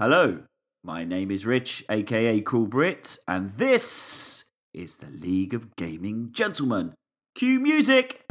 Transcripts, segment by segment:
Hello, my name is Rich, aka Cool Brit, and this is the League of Gaming Gentlemen. Cue music!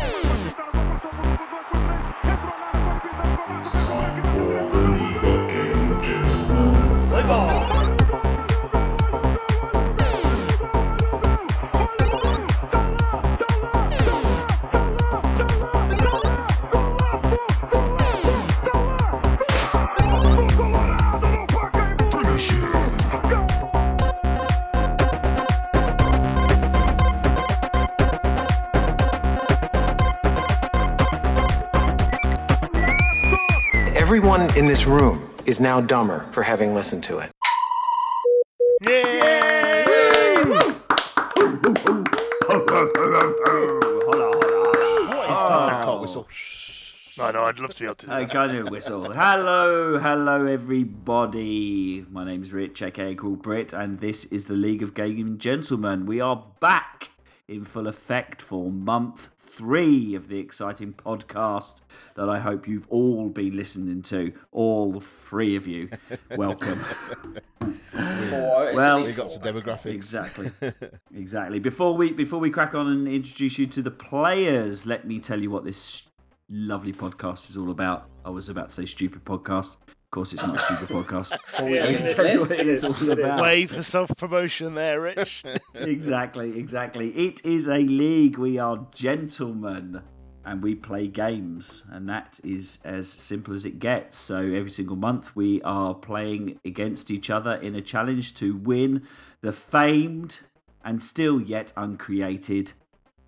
In this room is now dumber for having listened to it. I can't whistle. I know, I'd love to be able to I do a whistle. Hello, hello, everybody. My name's Rich, aka Cool Brit, and this is the League of Gaming Gentlemen. We are back in full effect for month three of the exciting podcast that I hope you've all been listening to. All three of you. Welcome. Four, Well- We got some demographics. Exactly. exactly. Before we before we crack on and introduce you to the players, let me tell you what this lovely podcast is all about. I was about to say stupid podcast. Of course, it's not a stupid podcast. Let me tell you what it is all about. Way for self promotion there, Rich. exactly, exactly. It is a league. We are gentlemen and we play games, and that is as simple as it gets. So every single month, we are playing against each other in a challenge to win the famed and still yet uncreated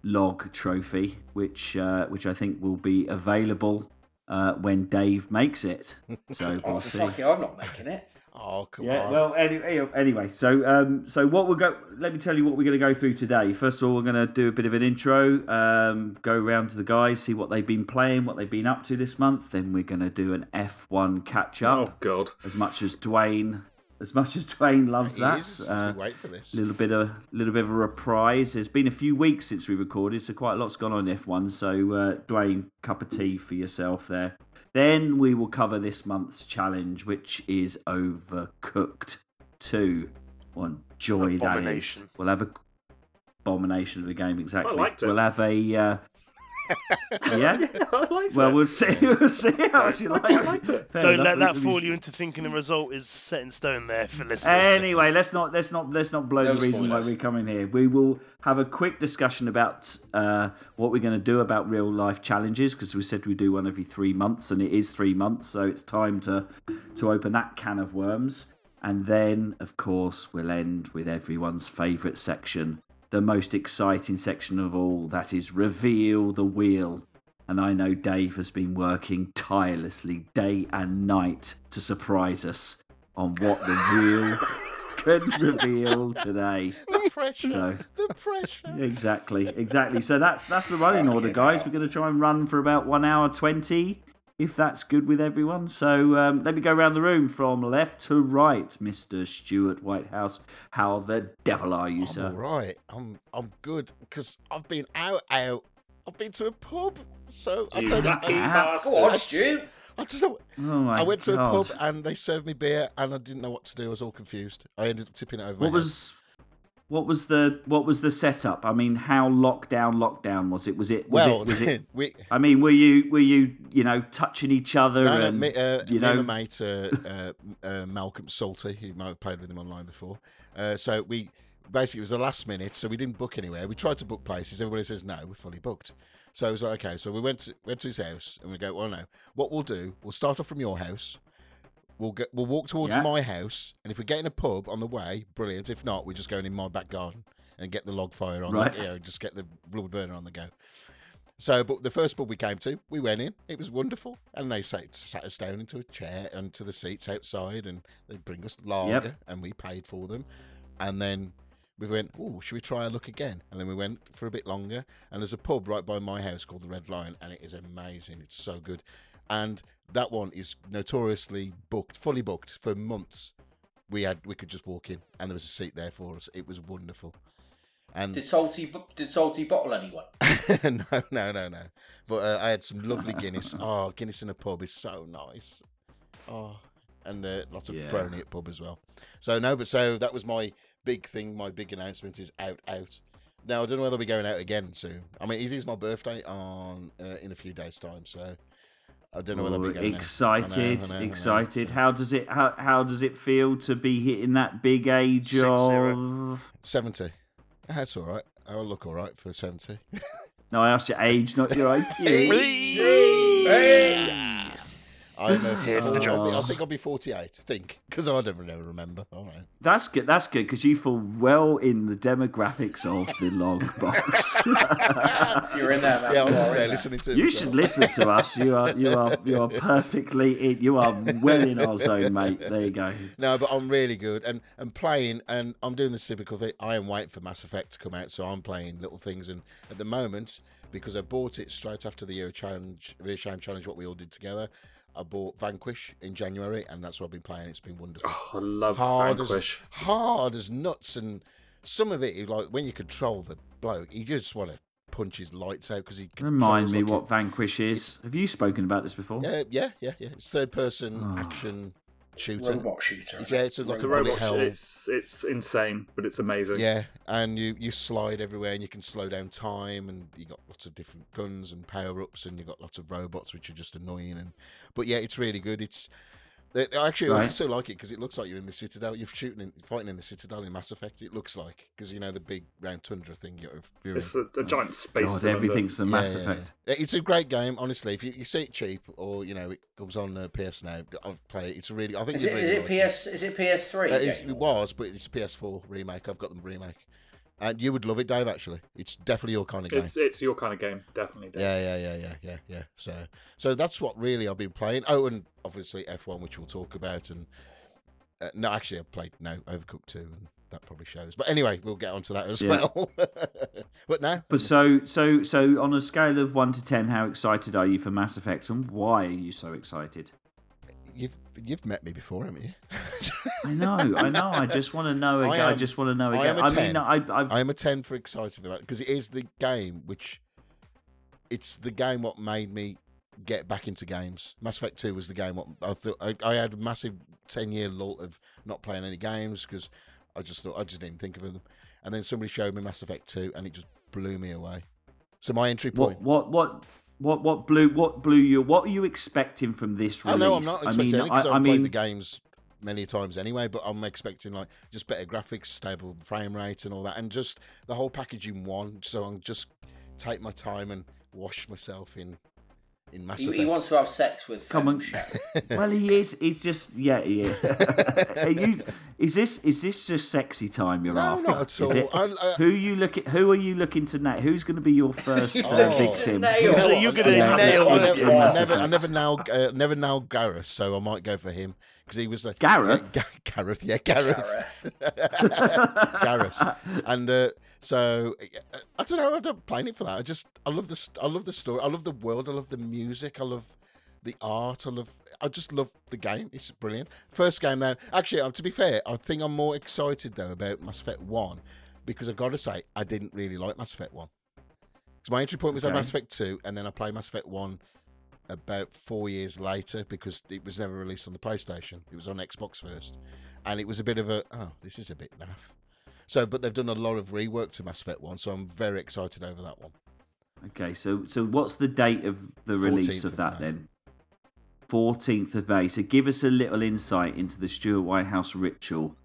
log trophy, which uh, which I think will be available. Uh, when Dave makes it, so we'll Oh, see. fuck it, I'm not making it. Oh, come Yeah, on. well, anyway, anyway, so um, so what we'll go. Let me tell you what we're going to go through today. First of all, we're going to do a bit of an intro, um, go around to the guys, see what they've been playing, what they've been up to this month. Then we're going to do an F1 catch up. Oh God! As much as Duane, as much as Duane loves He that, is. Uh, waiting for this. little bit of little bit of a reprise. There's been a few weeks since we recorded, so quite a lot's gone on in F1. So uh, Duane, cup of tea for yourself there. Then we will cover this month's challenge, which is Overcooked Two. What joy that is! We'll have a abomination of a game exactly. We'll have a uh, yeah. I liked Well, it. we'll see. We'll see how she likes it. it. Fair Don't enough. let that we- fool you into thinking the result is set in stone there for listeners. Anyway, let's not let's not let's not blow No the reason spoilers. why we come in here. We will have a quick discussion about uh, what we're going to do about real life challenges because we said we do one every three months, and it is three months, so it's time to to open that can of worms. And then, of course, we'll end with everyone's favourite section, the most exciting section of all. That is reveal the wheel. And I know Dave has been working tirelessly day and night to surprise us on what the wheel can reveal today. The pressure. So- The pressure. Exactly, exactly. So that's that's the running order, guys. We're going to try and run for about one hour twenty, if that's good with everyone. So um, let me go around the room from left to right, Mister Stuart Whitehouse. How the devil are you, I'm sir? all right. I'm I'm good because I've been out out. I've been to a pub, so I don't know. lucky I, bastard. Go on, I- Stu. I don't know. Oh my I went to God. a pub and they served me beer, and I didn't know what to do. I was all confused. I ended up tipping it over. my What head. was what was the what was the setup? I mean, how lockdown lockdown was it? Was it was well? it, was it we I mean, were you were you you know touching each other no, no, and me, uh, you me know and mate uh, uh, uh, Malcolm Salty, who might have played with him online before. Uh, so we basically it was the last minute, so we didn't book anywhere. We tried to book places. Everybody says no, we're fully booked. So I was like, okay. So we went to, went to his house and we go, well, no. What we'll do, we'll start off from your house. We'll get, we'll walk towards Yeah. my house, and if we get in a pub on the way, brilliant. If not, we're just going in my back garden and get the log fire on. Right. The, you know, just get the wood burner on the go. So, but the first pub we came to, we went in. It was wonderful, and they sat, sat us down into a chair and to the seats outside, and they bring us lager, and we paid for them. And then we went, oh, should we try a look again? And then we went for a bit longer, and there's a pub right by my house called the Red Lion, and it is amazing. It's so good, and that one is notoriously booked, fully booked for months. We had we could just walk in, and there was a seat there for us. It was wonderful. And Did Salty did Salty bottle anyone? no, no, no, no. But uh, I had some lovely Guinness. Oh, Guinness in a pub is so nice. Oh, and uh, lots of Yeah. brony at pub as well. So no, but so that was my big thing. My big announcement is out, out. Now I don't know whether we're going out again soon. I mean, it is my birthday on uh, in a few days' time, so I don't know whether we're going. excited, I know, I know, I know. excited. So- How does it how, how does it feel to be hitting that big age Six of? zero. Seventy. That's all right. I'll look all right for seventy. No, I asked your age, not your IQ. I'm a, Here for the I'll be- I think I'll be forty-eight. I think because I don't really remember. All right. That's good. That's good because you fall well in the demographics of the Logg Box. You're in there, man. Yeah, I'm just there in listening to. you myself. should listen to us. You are you are you are perfectly in. You are well in our zone, mate. There you go. No, but I'm really good and and playing, and I'm doing the typical thing. I am waiting for Mass Effect to come out, so I'm playing little things. And at the moment, because I bought it straight after the Year Challenge, Year Shame Challenge, what we all did together, I bought Vanquish in January, and that's what I've been playing. It's been wonderful. Oh, I love hard Vanquish. as hard as nuts, and some of it, like when you control the bloke, you just want to punch his lights out because he Remind me like a- what Vanquish is. Have you spoken about this before? Yeah, yeah, yeah, yeah. It's third person Oh. action there. Shooter. Robot shooter. Yeah, it's a, like It's a a robot. hell. It's it's insane, but it's amazing. Yeah, and you you slide everywhere, and you can slow down time, and you got lots of different guns and power ups, and you got lots of robots which are just annoying. And but yeah, it's really good. It's they- actually I Right. so like it because it looks like you're in the Citadel. You're shooting, in, fighting in the Citadel in Mass Effect. It looks like because you know the big round tundra thing. You're, you're It's in. a, a giant space. God, everything's the Mass Yeah, yeah, Effect. yeah. It's a great game, honestly. If you, you see it cheap, or you know it comes on uh, PS now, I'll play it. It's a really. I think Is it, really is it like PS? Is it PS3? Uh, it was, but it's a PS4 remake. I've got the remake, and you would love it, Dave. Actually, it's definitely your kind of game. It's it's your kind of game, definitely. Dave. Yeah, yeah, yeah, yeah, yeah, yeah. So, so that's what really I've been playing. Oh, and obviously F1, which we'll talk about, and uh, no, actually, I played no Overcooked 2, and that probably shows. But anyway, we'll get onto that as Yeah. well. but now, But so so so on a scale of one to ten, how excited are you for Mass Effect, and why are you so excited? You've you've met me before, haven't you? I know, I know. I just want to know. Again. I, am- just want to know I again. I mean, I, I've, I am a 10 for excited about because it is the game which it's the game what made me get back into games. Mass Effect 2 was the game what I thought I, I had a massive 10 year lull of not playing any games because I just thought I just didn't think of them. And then somebody showed me Mass Effect 2 and it just blew me away. So my entry point what what what. What what blew what blew you? What are you expecting from this I release? know I'm not expecting I mean, because I, I've I played mean, the games many times anyway, but I'm expecting like just better graphics, stable frame rate, and all that, and just the whole package in one. So I'm just take my time and wash myself in in Mass He, Effect. he wants to have sex with. Come on. Well, he is. He's just yeah, he is. Are you, is this is this just sexy time you're No, after? not at Is all. it? I- I- who you looking? Who are you looking to nail? Who's going to be your first uh, Oh. victim? Nail. You know what? You're gonna I- I- nail I, it, never, yeah. I never, I Effect. never nailed, uh, never nailed Garrus, so I might go for him because he was a Gareth? Yeah, Ga- Gareth, yeah, Gareth. Gareth. And uh, so uh, I don't know. I don't plan it for that. I just I love the I love the story. I love the world. I love the music. I love the art. I love. I just love the game. It's brilliant. First game though. Actually, uh, to be fair, I think I'm more excited though about Mass Effect One because I got to say I didn't really like Mass Effect One. So my entry point was at Mass Effect Two, and then I played Mass Effect One about four years later because it was never released on the PlayStation. It was on Xbox first, and it was a bit of a oh, this is a bit naff. So, but they've done a lot of rework to Mass Effect One, so I'm very excited over that one. Okay, so so what's the date of the release of of that May. then? Fourteenth of May. So give us a little insight into the Stuart Whitehouse ritual.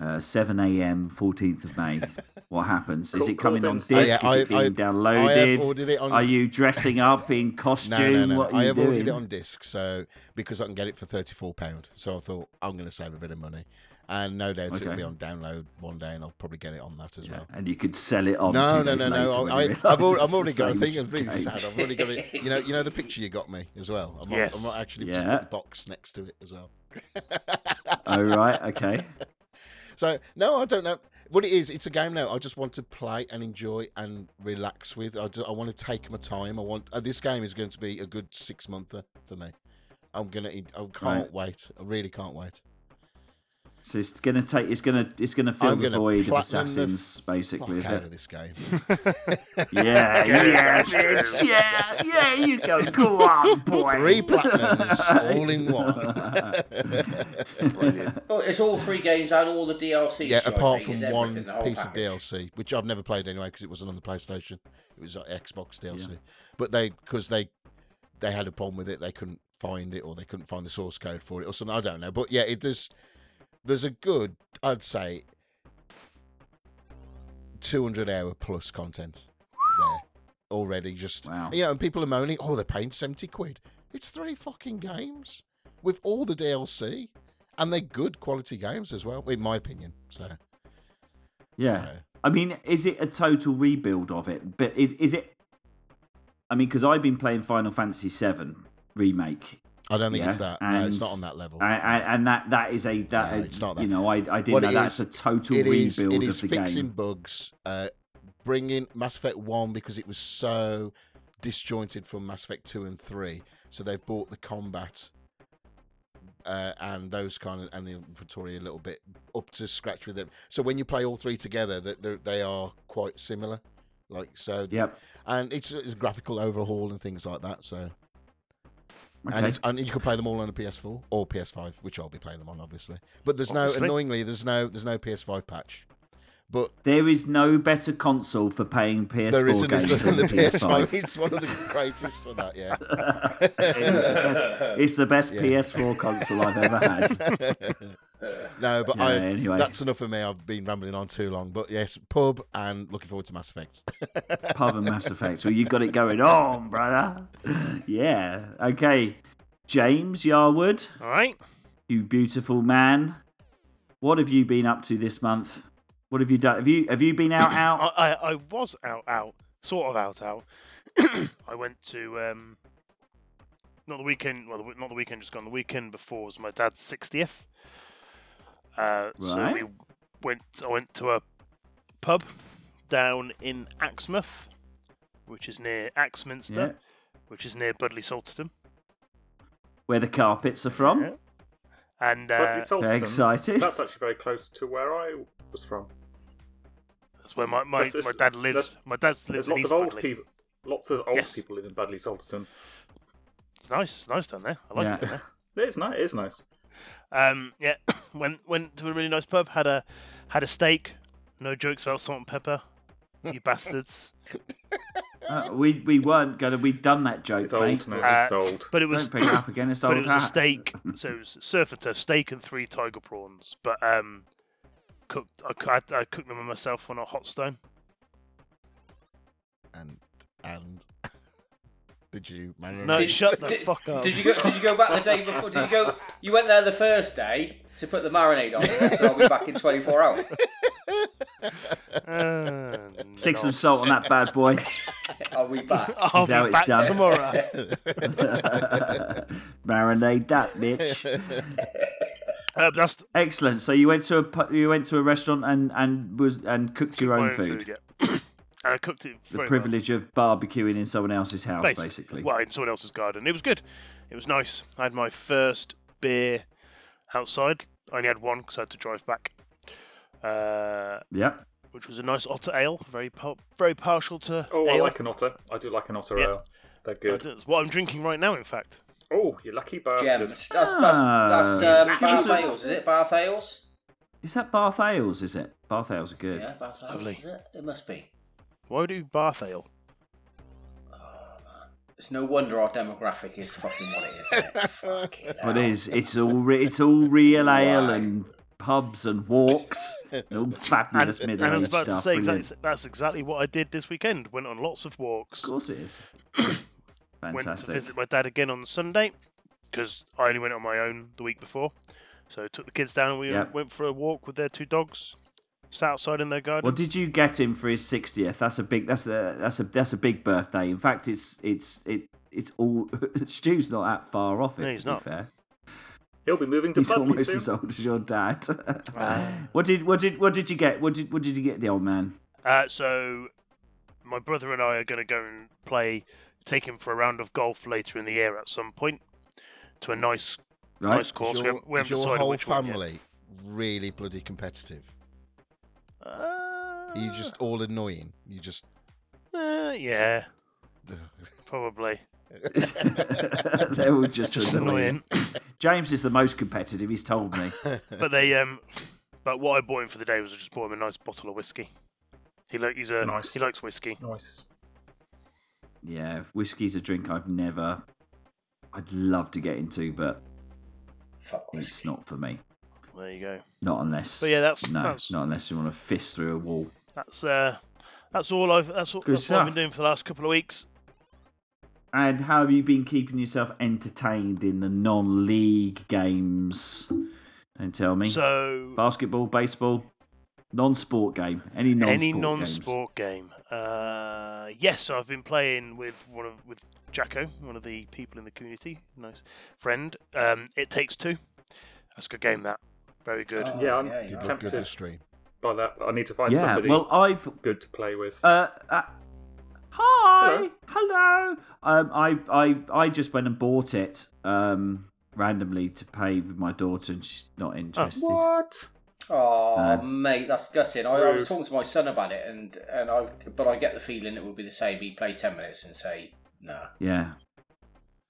Uh, 7 a.m. 14th of May. What happens? Is it coming on disc? Is Yeah, I- it being I- downloaded? I on- Are you dressing up in costume? No, no, no. What I have doing? ordered it on disc, so because I can get it for thirty four pound. So I thought I'm going to save a bit of money, and no doubt it'll Okay. be on download one day, and I'll probably get it on that as Yeah, well. and you could sell it on. No, no, no, no. I, I've, already, got. I think it's really sad. I've already got it. You know, you know the picture you got me as well. I might, Yes. I might actually just Yeah. put the box next to it as well. Oh right, okay. So no, I don't know what it is. It's a game now. I just want to play and enjoy and relax with. I, do- I want to take my time. I want uh, this game is going to be a good six monther for me. I'm gonna. I can't Right. wait. I really can't wait. So it's gonna take. It's gonna. It's gonna fill I'm the gonna void of platinum the assassins, basically. Is Fuck out it? of this game. Yeah, yeah, bitch. Yeah, yeah. You go. Go on, boy. Three platinums all in one. Oh, it's all three games and all the DLC. yeah, apart from one everything, the whole piece of. DLC, which I've never played anyway because it wasn't on the PlayStation. It was on Xbox DLC. But they because they they had a problem with it, they couldn't find it or they couldn't find the source code for it or something. I don't know. But yeah, it does. There's a good, I'd say, 200 hour plus content there already. Just Wow. you know, and people are moaning, oh, they're paying 70 quid. It's three fucking games with all the DLC, and they're good quality games as well, in my opinion. So, Yeah. so. I mean, is it a total rebuild of it? But is is it? I mean, because I've been playing Final Fantasy VII remake, I don't think Yeah, it's that. No, it's not on that level. I, I, and that that is a that No, it's not that. you know I I didn't know that's is- a total it is, rebuild it is of the fixing game. bugs, uh, bringing Mass Effect 1 because it was so disjointed from Mass Effect 2 and 3. So they've brought the combat uh, and those kind of, and the inventory a little bit up to scratch with them. So when you play all three together, that they are quite similar. Like, so, Yep. and it's, it's a graphical overhaul and things like that. So, Okay. and, it's, and you can play them all on the PS4 or PS5, which I'll be playing them on, obviously. But there's Obviously. no, annoyingly, there's no, there's no PS5 patch. But There is no better console for paying PS4 there isn't games than the the PS5. PS5. It's one of the greatest for that, yeah. it's the best Yeah. PS4 console I've ever had. no, but Yeah, I, anyway. that's enough for me. I've been rambling on too long. But yes, pub and looking forward to Mass Effect. Pub and Mass Effect. Well, you've got it going on, brother. Yeah. Okay. James Yarwood, All right. you beautiful man. What have you been up to this month? What have you done? Have you have you been out out? I, I, I was out, out, sort of out, out. I went to um, not the weekend. Well, not the weekend just gone. The weekend before was my dad's sixtieth. Uh, So we went. I went to a pub down in Axmouth, which is near Axminster, Yeah. which is near Budleigh Salterton. Where the carpets are from? Yeah. And Budleigh uh, Salterton, Very excited. That's actually very close to where I was from. that's where my my, my dad lives. My dad lives There's in lots East of old Budleigh. people. Lots of old Yes. people live in Budleigh Salterton. It's nice. It's nice down there. I like Yeah. it down there. It is nice. It is nice. Um, yeah, went went to a really nice pub. Had a had a steak. No jokes about salt and pepper. You bastards. Uh, we we weren't gonna. We'd done that joke, It's mate. old now. Uh, it's old. But it was Don't pick it up again. It's but it was a steak. So it was surf and turf steak and three tiger prawns. But um, cooked. I, I, I cooked them myself on a hot stone. And and did you marinate? No, Did- shut the did, fuck up. Did you go? Did you go back the day before? Did you go? You went there the first day to put the marinade on. So I'll be back in 24 hours. Uh, Six no. of salt on that bad boy. I'll be back. I'll is how it's back done. tomorrow. Marinade that bitch. Uh, that's Excellent. So you went to a you went to a restaurant and and was and cooked your my own food. yeah. And I cooked it. The very well. privilege of barbecuing in someone else's house, Basically. basically. Well, in someone else's garden. It was good. It was nice. I had my first beer outside. I only had one because I had to drive back. Uh, Yeah. which was a nice otter ale. Very par- very partial to Oh, I like an otter. I do like an otter Yeah. ale. They're good. That's what I'm drinking right now, in fact. Oh, you lucky bastard. Gems. That's that's, Ah. that's um, Bath Ales, is it? Bath Ales? Is that Bath Ales? Is it? Bath Ales are good. Yeah, Bath Ales. Lovely. Is it? it must be. Why do Bath ale? It's no wonder our demographic is fucking what it is. Isn't it? Fucking But hell. it is. It's all re- it's all real ale and pubs and walks. and all And, fabulous and middle I was aged about to stuff. say Brilliant. exactly, that's exactly what I did this weekend. Went on lots of walks. Of course it is. Went to Fantastic. visit my dad again on Sunday because I only went on my own the week before. So I took the kids down and we Yep. went for a walk with their two dogs. Sat outside in their garden. What did you get him for his sixtieth? That's a big. That's a that's a that's a big birthday. In fact, it's it's it it's all. Stu's not that far off it. No, he's to be not. fair. He'll be moving to He's Budleigh almost soon. as old as your dad. Ah. what did what did what did you get? What did what did you get the old man? Uh, so my brother and I are going to go and play, take him for a round of golf later in the year at some point to a nice, Right. nice course. Is we your, haven't, we haven't your decided whole which one yet. family really bloody competitive? Uh, Are you just all annoying? You just. uh, yeah, probably. They're all just, Just annoying. annoying. James is the most competitive. He's told me. but they um, but what I bought him for the day was I just bought him a nice bottle of whiskey. He like he's a Nice. he likes whiskey. Nice. Yeah, whiskey's a drink I've never. I'd love to get into, but Fuck it's not for me. There you go. Not unless. But yeah, that's- no, that's- not unless you want to fist through a wall. That's uh, that's all I've that's, all, that's what I've been doing for the last couple of weeks. And how have you been keeping yourself entertained in the non-league games? Don't tell me, So basketball, baseball, non-sport game, any non-sport any non-sport game. Uh, yes, so I've been playing with one of with Jacko, one of the people in the community, nice friend. Um, it takes two. That's a good game. That very good. Oh, Yeah, I'm yeah, Did you look good tempted. this stream. By that, I need to find Yeah, somebody well, I've good to play with. Uh, uh, hi, hello. Um, I, I, I just went and bought it um, randomly to play with my daughter, and she's not interested. what? Oh, Uh, mate, that's gutting. I, I was talking to my son about it, and and I, but I get the feeling it would be the same. He'd play ten minutes and say, "Nah." Yeah.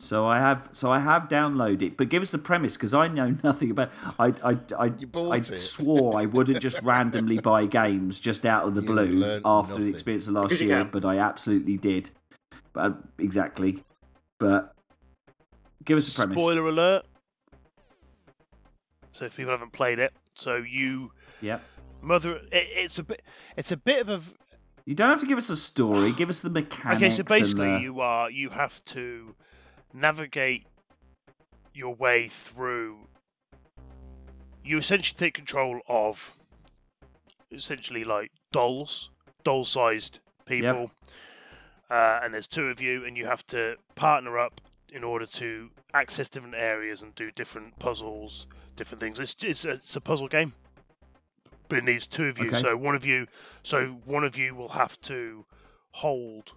So I have, so I have downloaded it, but give us the premise because I know nothing about. I, I, I, You I it. swore I wouldn't just randomly buy games just out of the You blue learnt after the experience of last Because year, but I absolutely did. But exactly, but give us a premise. Spoiler alert. So if people haven't played it, so you yeah, mother, it, it's a bit, it's a bit of a You don't have to give us a story. Give us the mechanics. Okay, so basically, the... you are you have to navigate your way through. You essentially take control of essentially like dolls, doll-sized people, uh, and there's two of you, and you have to partner up in order to access different areas and do different puzzles, different things. It's it's, it's a puzzle game, but it needs two of you. Okay. So one of you, so one of you will have to hold,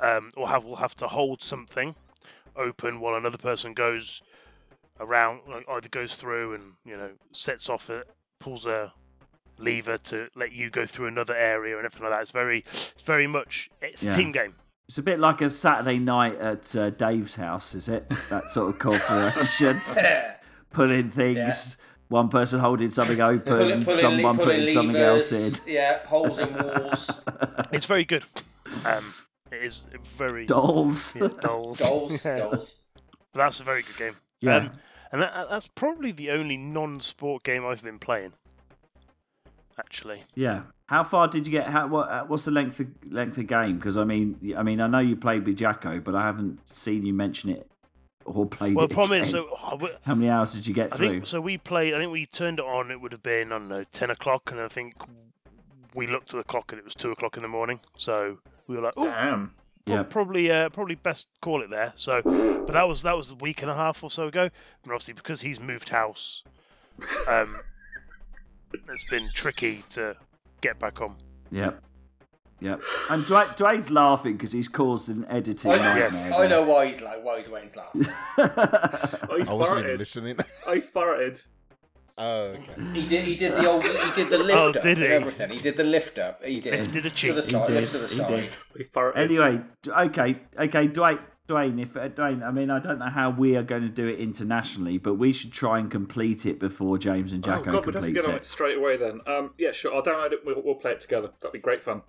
um, or have will have to hold something open while another person goes around, like either goes through and you know sets off it, pulls a lever to let you go through another area and everything like that. It's very, it's very much it's Yeah. a team game. It's a bit like a Saturday night at uh, Dave's house, is it? That sort of cooperation, pulling things. Yeah. One person holding something open, Pulling, pulling, someone pulling putting something else in. Yeah, holes in walls, It's very good. Um, it is very Dolls. yeah, dolls. dolls, Yeah. goals. But that's a very good game. Yeah. Um, and that, that's probably the only non-sport game I've been playing. Actually, Yeah. How far did you get? How, what, uh, what's the length of length of game? Because I mean, I mean, I know you played with Jacko, but I haven't seen you mention it or played well, it. the problem is, again. so I w- how many hours did you get I through? think so. We played. I think we turned it on. It would have been I don't know ten o'clock, and I think we looked at the clock and it was two o'clock in the morning. So we were like, oh, Damn. yeah. probably uh, probably best call it there. So, but that was that was a week and a half or so ago, and obviously because he's moved house, um, it's been tricky to get back on. Yep. Yep. And Duane, Duane's laughing because he's caused an editing I, nightmare. Yes. I know why he's like why he's waiting his. I I wasn't even farted. listening. I farted. Oh, okay. He did. He did the old. He did the lift Oh, up did he? everything. He did the lift up. He did. He did a to cheat. the He did, to the he side. did. I. Anyway, okay, okay, Duane, Duane, if uh, Duane, I mean, I don't know how we are going to do it internationally, but we should try and complete it before James and Oh Jacko god, we'd have to get on it. it straight away then. Um, yeah, sure. I'll download it. We'll, we'll play it together. That'd be great fun.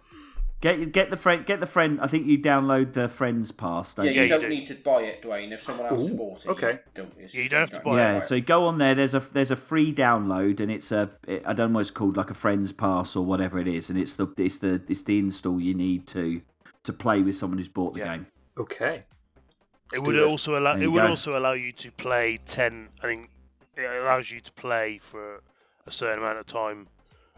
Get get the friend, get the friend. I think you download the friends pass, don't Yeah, you? you you don't do. need to buy it, Duane. If someone else Ooh, bought it, okay. You don't, it's- Yeah, you don't have to buy it. Yeah, buy so go on there. There's a there's a free download, and it's a it, I don't know what it's called, like a friends pass or whatever it is, and it's the it's the it's the install you need to to play with someone who's bought the Yeah. game. Okay. It Let's would this. also allow. It you would go. also allow you to play ten. I think it allows you to play for a certain amount of time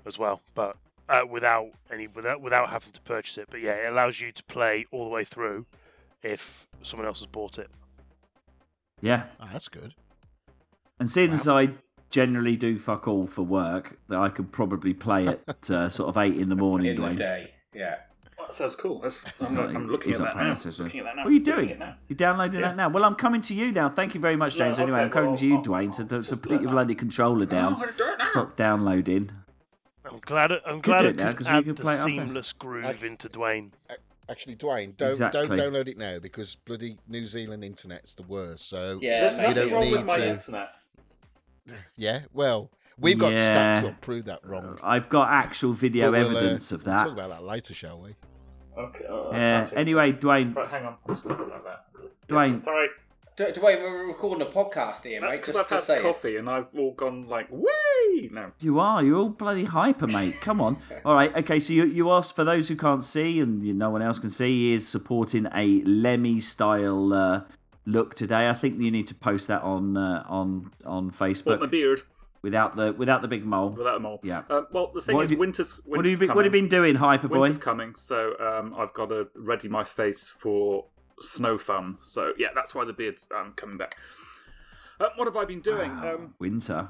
as well, but uh, without any without without having to purchase it. But yeah, it allows you to play all the way through if someone else has bought it. Yeah, Oh, that's good. and since I generally do fuck all for work, that I could probably play at uh, sort of eight in the morning. in the day. Yeah. That sounds cool. That's, I'm, not- I'm looking at not that paying now. attention. Looking at that now. What are you Looking doing? it now. You're downloading Yeah. that now. Well, I'm coming to you now. Thank you very much, No, James. anyway, okay, I'm coming well, to you, I'll- Duane. So, I'll so just put your bloody controller I'm down. gonna do it now. stop downloading. I'm glad. I'm do glad I it now, could 'cause we add can the play it after. seamless groove into Duane. Actually, Duane, don't Exactly. don't download it now because bloody New Zealand internet's the worst. So Yeah, There's. You don't nothing wrong need with my to- internet. yeah, well, we've got Yeah. stats that prove that wrong. I've got actual video we'll, uh, evidence of that. we'll. Talk about that later, shall we? Okay. Uh, Yeah. Anyway, Duane, Right, hang on. I'm just looking like that. Duane, Sorry, D- Duane, we're recording a podcast here, that's mate. Just I've to had say it. coffee and I've all gone like, wee! No. you are. You're all bloody hyper, mate. Come on. All right. Okay. So you you asked for those who can't see and you, no one else can see. He is supporting a Lemmy style uh, look today. I think you need to post that on uh, on on What, my beard without the without the big mole. without them mole. Yeah. Um, well, the thing What is, have you- winter's, winter's What have you been, coming. what have you been doing, hyper boy? Winter's coming, so um, I've got to ready my face for snow fun. So yeah, that's why the beard's um, coming back. Um, what have I been doing? Um, Winter.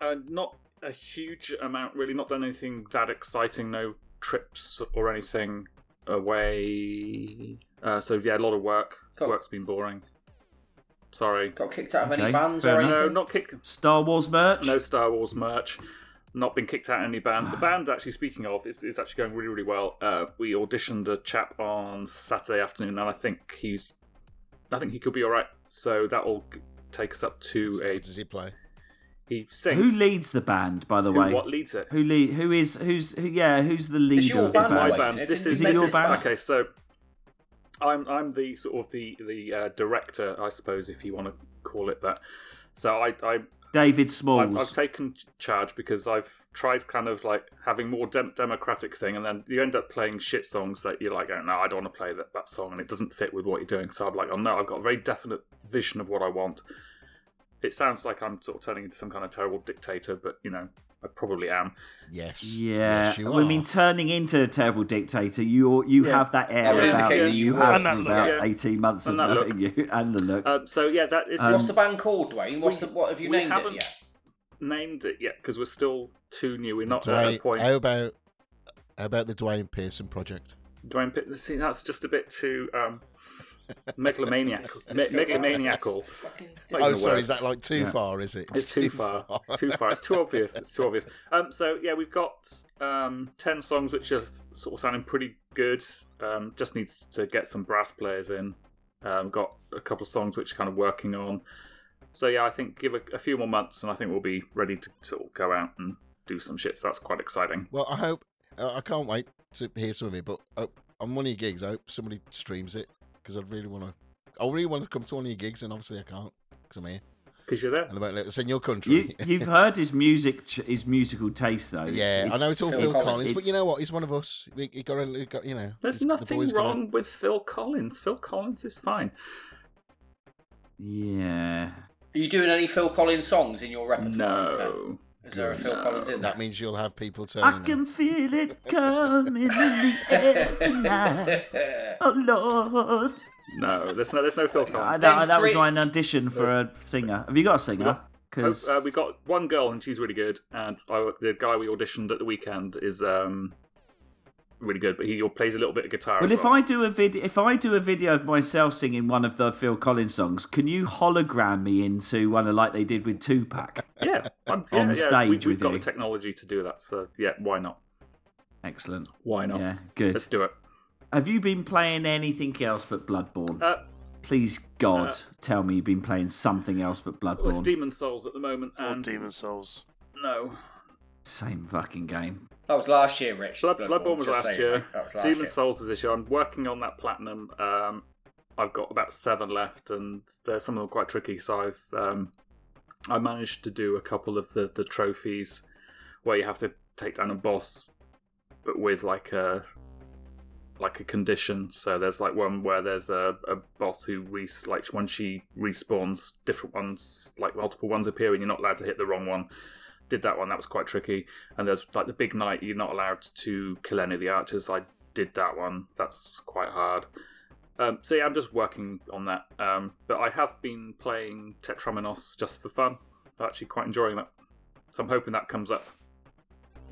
uh, not a huge amount, really. Not done anything that exciting. No trips or anything away. Uh, so yeah, a lot of work. Work's been boring. Sorry. Got kicked out of any bands or enough. No, anything? not kicked. Star Wars merch. No Star Wars merch. Not been kicked out of any bands. The band, actually, speaking of, is, is actually going really, really well. Uh, we auditioned a chap on Saturday afternoon, and I think he's, I think he could be all right. So that will take us up to a. What does he play? He sings. Who leads the band, by the Who- way? what leads it? Who lead? Who is? Who's? Who, yeah, who's the leader your of the It's band, my band. It This is, Is your band? okay. So I'm I'm the sort of the the uh, director, I suppose, if you want to call it that. So I I David Smalls. I've, I've taken charge because I've tried kind of like having more dem- democratic thing, and then you end up playing shit songs that you're like, oh, no, I don't want to play that, that song, and it doesn't fit with what you're doing. So I'm like, oh no, I've got a very definite vision of what I want. It sounds like I'm sort of turning into some kind of terrible dictator, but you know, I probably am. Yes. Yeah, Yes, you I mean, are. turning into a terrible dictator, you you Yeah. have that air I about indicate you. that You you have would. And that for look, about yeah. eighteen months of And that knowing you and the look. Um, so yeah, that is Um, What's the band called, Duane? What's we- the, what have you we named it haven't- yet? named it yet because we're still too new. We're not at a Duane, point. how about how about the Duane Pearson project? Duane Pitt. See, that's just a bit too um, megalomaniac, me- megalomaniacal. Fucking- Oh, sorry, word. is that like too Yeah. far? Is it? It's too far. It's too far. It's too obvious. It's too obvious. Um, so yeah, we've got um, ten songs which are sort of sounding pretty good. Um, just needs to get some brass players in. Um, got a couple of songs which are kind of working on. So yeah, I think give a, a few more months, and I think we'll be ready to sort of go out and do some shit. So that's quite exciting. Well, I hope uh, I can't wait to hear some of it. But uh, on one of your gigs, I hope somebody streams it because I really want to. I really want to come to one of your gigs, and obviously I can't because I'm here, Because you're there. and they won't let us in your country. You, you've heard his music, his musical taste, though. yeah, I know it's all Phil Phil Collins. Collins, but you know what? He's one of us. We, he got, a, he got, you know. There's he's- the nothing got wrong with Phil Collins. Phil Collins is fine. Yeah. Are you doing any Phil Collins songs in your repertoire? No. Is there a Phil No. Collins in That there? means you'll have people turning. I can up. feel it coming in the air tonight. Oh Lord! No, there's no, there's no Phil I, Collins. that, that was my audition for a singer. Have you got a singer? Because Uh, we got one girl and she's really good, and I, the guy we auditioned at the weekend is um, really good, but he plays a little bit of guitar. well, as if well. I do a video, if I do a video of myself singing one of the Phil Collins songs, can you hologram me into one of like they did with Tupac? yeah, I'm, on yeah, yeah, stage we, with we've got you. the technology to do that, so yeah, why not? Excellent. Why not? Yeah, good. Let's do it. Have you been playing anything else but Bloodborne? Uh, Please, God, uh, tell me you've been playing something else but well, it's Demon Souls at the moment, Or and Demon Souls. no, Same fucking game. That was last year, Rich. Blood, Bloodborne was last saying, year. That was last Demon year. Souls is this year. I'm working on that platinum. Um, I've got about seven left, and there's some of them quite tricky. So I've um, I managed to do a couple of the the trophies where you have to take down a boss, but with like a like a condition. So there's like one where there's a, a boss who res- like when she respawns, different ones like multiple ones appear, and you're not allowed to hit the wrong one. Did that one, that was quite tricky. And there's like the big knight, you're not allowed to kill any of the archers. I did that one. That's quite hard. Um, so yeah, I'm just working on that. Um, but I have been playing Tetraminos just for fun. I'm actually quite enjoying that. So I'm hoping that comes up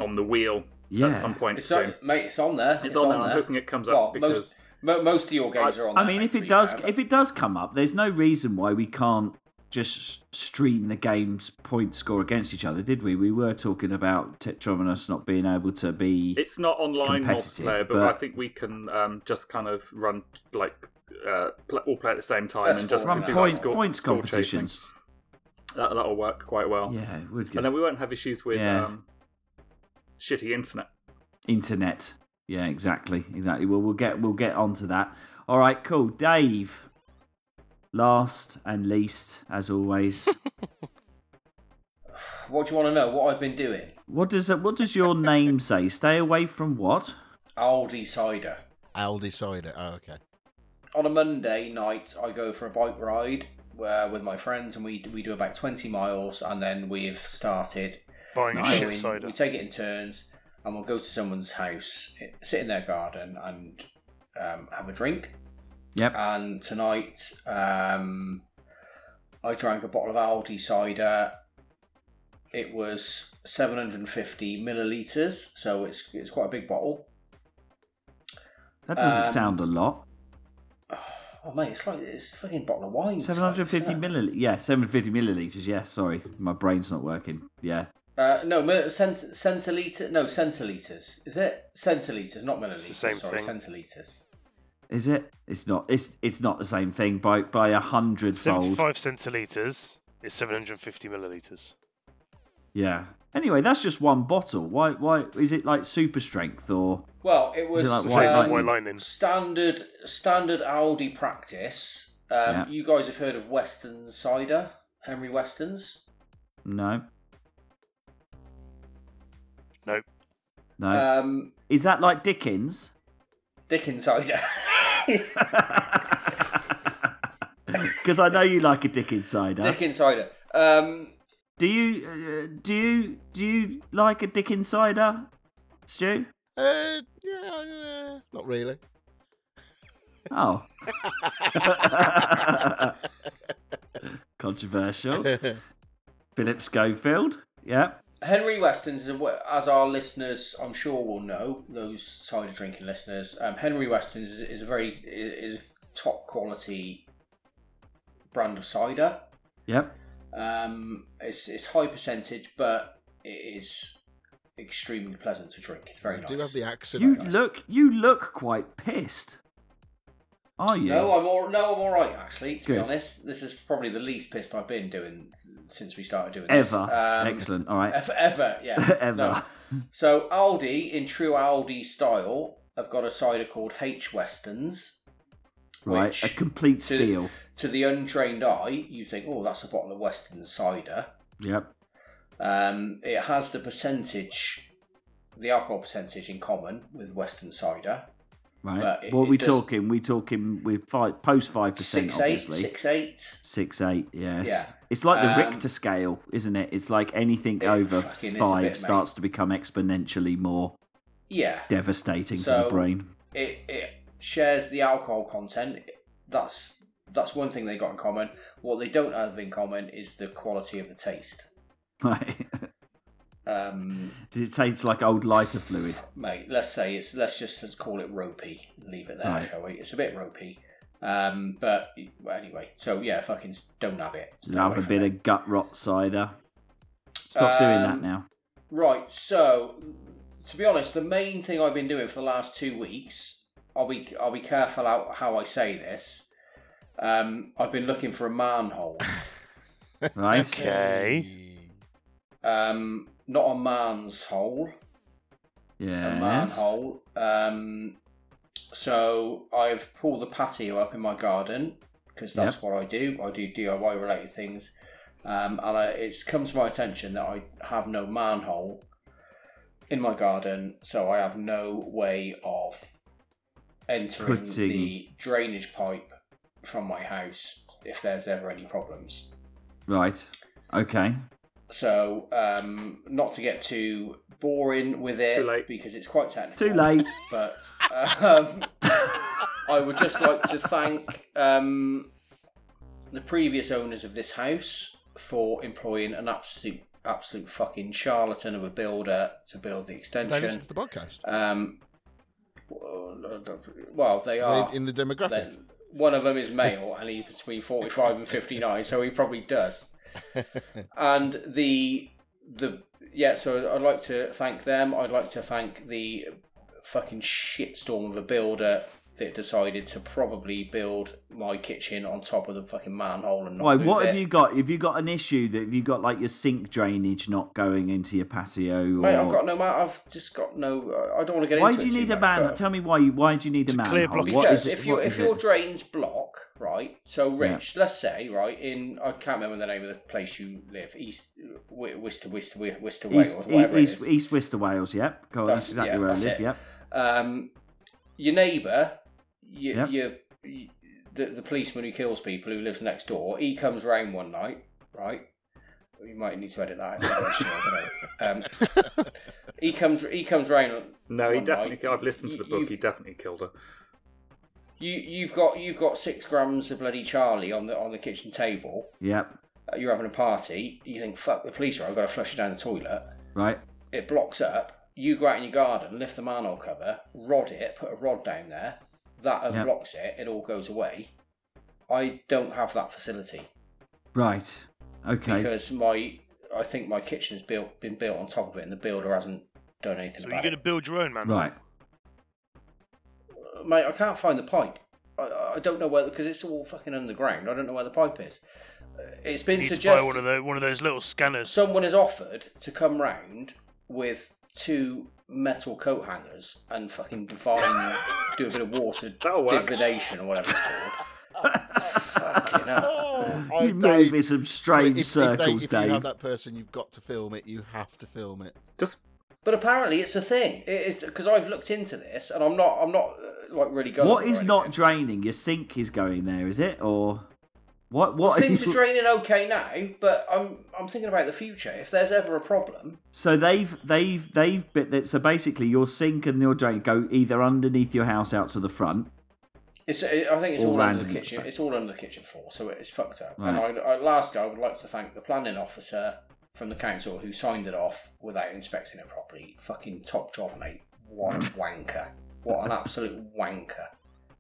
on the wheel Yeah. at some point It's soon. on, mate, it's on there. It's, on, there. I'm hoping it comes up Well, because most, most of your games I- are on I mean, if it does, fair, but- if it does come up, there's no reason why we can't just stream the game's point score against each other, did we? We were talking about Tetrominus not being able to be. It's not online Competitive, multiplayer, but, but- I think we can um, just kind of run like uh, pl- all play at the same time That's and just fine. run do point, like score, points score competitions. chasing. That that'll work quite well. Yeah, it would And then we won't have issues with Yeah. um, shitty internet. internet. Yeah, exactly, exactly. Well, we'll get we'll get onto that. All right, cool. Dave, last and least, as always. What do you want to know? What I've been doing? what does what does your name say? Stay away from what? Aldi cider. Aldi cider. Oh, okay. On a Monday night, I go for a bike ride uh, with my friends, and we we do about twenty miles, and then we've started Buying Nice. shit cider. We take it in turns, and we'll go to someone's house, sit in their garden, and um, have a drink. Yep. And tonight, um, I drank a bottle of Aldi cider. It was 750 milliliters, so it's it's quite a big bottle. That doesn't Um, sound a lot. Oh mate, it's like it's a fucking bottle of wine. Seven hundred fifty size, isn't milliliters. Yeah, seven hundred fifty milliliters. Yeah, sorry, my brain's not working. Yeah, Uh, no, mil- cent- centiliter. No, centiliters. Is it centiliters, not milliliters? the same sorry, thing. centiliters. Is it? It's not. It's it's not the same thing by by a hundred fold. 75 centilitres is 750 millilitres. Yeah. Anyway, that's just one bottle. Why? Why is it like super strength or? Well, it was like white um, white lightning. standard standard Aldi practice. Um, Yeah. You guys have heard of Weston's cider, Henry Weston's. No. Nope. No. Um, is that like Dickens? Dickens cider. Because I know you like a dick insider. Dick insider. Um, Do you uh, do you do you like a dick insider, Stu? Uh, yeah, uh, not really. Oh. Controversial. Philip Schofield. Yeah. Henry Weston's, is as our listeners, I'm sure will know, those cider drinking listeners, um, Henry Weston's is, is a very is top quality brand of cider. Yep. Um, it's it's high percentage, but it is extremely pleasant to drink. It's very You nice. do have the accent. You nice. look you look quite pissed. Are you? No, I'm all no, I'm all right actually. To be honest, this is probably the least pissed I've been doing since we started doing Ever. this. Um, Excellent. All right. Ever, ever, yeah. Ever. No. So Aldi, in true Aldi style, have got a cider called H Westerns. right. A complete to- steal. To the untrained eye, you think, oh, that's a bottle of Weston's cider. Yep. Um, it has the percentage, the alcohol percentage in common with Weston's cider. Right. It- what it we does- talking? We talking with five post five percent, Six eight, obviously. six eight. Six eight, yes. Yeah. It's like the Um, Richter scale, isn't it? It's like anything over fucking is a five bit, mate. starts to become exponentially more Yeah. devastating to the brain. it, it shares the alcohol content. That's that's one thing they got in common. What they don't have in common is the quality of the taste. Right. Um, it tastes like old lighter fluid. mate, let's say it's let's just call it ropey. Leave it there, Right. shall we? It's a bit ropey. Um, but well, anyway, so yeah, fucking don't have it. Stay Love a bit it. of gut rot cider. Stop doing that Um, now. Right, so to be honest, the main thing I've been doing for the last two weeks, I'll be I'll be careful how, how I say this. Um, I've been looking for a manhole. Right? Okay. Um, not a man's hole, Yeah. a manhole. Um, so I've pulled the patio up in my garden because that's Yep. what I do. I do DIY related things, um, and I, it's come to my attention that I have no manhole in my garden, so I have no way of entering Putting- the drainage pipe from my house if there's ever any problems. Right. Okay. So, um, not to get too boring with it Too late. because it's quite technical. Too late. But um, I would just like to thank um, the previous owners of this house for employing an absolute, absolute fucking charlatan of a builder to build the Did they extension. listen to the podcast? Um, well, they Are are in the demographic? one of them is male, and he's between forty-five and fifty-nine, so he probably does. and the the yeah, so I'd like to thank them. I'd like to thank the fucking shitstorm of a builder that decided to probably build my kitchen on top of the fucking manhole and not Why? move What it. have you got? Have you got an issue that have you got like your sink drainage not going into your patio? Or... Mate, I've got no man. I've just got no. I don't want to get why into Why do it you need a man? but- Tell me why. you- Why do you need a To manhole? clear blockage. What Because is it- if you what if is your it? drains block, right? So Rich, let's say, right in I can't remember the name of the place you live, East Wi- Worcester, Worcester, Wi- Worcester, Wales, East, East, it is. East Worcester, Wales. Yep. Go on, that's, That's- exactly yeah, where I live. it. Yep. Um, your neighbour, you, Yep. you, you, the the policeman who kills people who lives next door, he comes round one night, right? You might need to edit that. I don't know. Um, he comes he comes round. No, he definitely. night. I've listened to the book. He definitely killed her. You you've got you've got six grams of bloody Charlie on the on the kitchen table. Yep. You're having a party. You think, fuck, the police are. I've got to flush it down the toilet. Right. It blocks up. You go out in your garden, lift the manhole cover, rod it, put a rod down there. That Yep. it. It all goes away. I don't have that facility Right. Okay. because my I think my kitchen's built been built on top of it, and the builder hasn't done anything about it. So you're going to it. build your own, man. Right. Uh, Mate, I can't find the pipe. I, I don't know where because it's all fucking underground. I don't know where the pipe is. Uh, It's been You need to buy suggested. one of the one of those little scanners. someone has offered to come round with two metal coat hangers and fucking divine do a bit of water divination or whatever it's called. fucking hell. Oh, you Dave, move in some strange if, circles, if, they, if Dave. you have that person, you've got to film it. You have to film it. Just But apparently it's a thing. It is because I've looked into this and I'm not. I'm not uh, like really going. What is not draining? Your sink is going there, is it? Or what? What? Things are draining okay now, but I'm I'm thinking about the future. If there's ever a problem, So they've they've they've bit that. So basically, your sink and your drain go either underneath your house out to the front. It's. I think it's All under the kitchen. It's all under the kitchen floor, so it's fucked up. Right. And I, I, lastly, I would like to thank the planning officer from the council who signed it off without inspecting it properly. Fucking top job, mate. What a wanker! What an absolute wanker!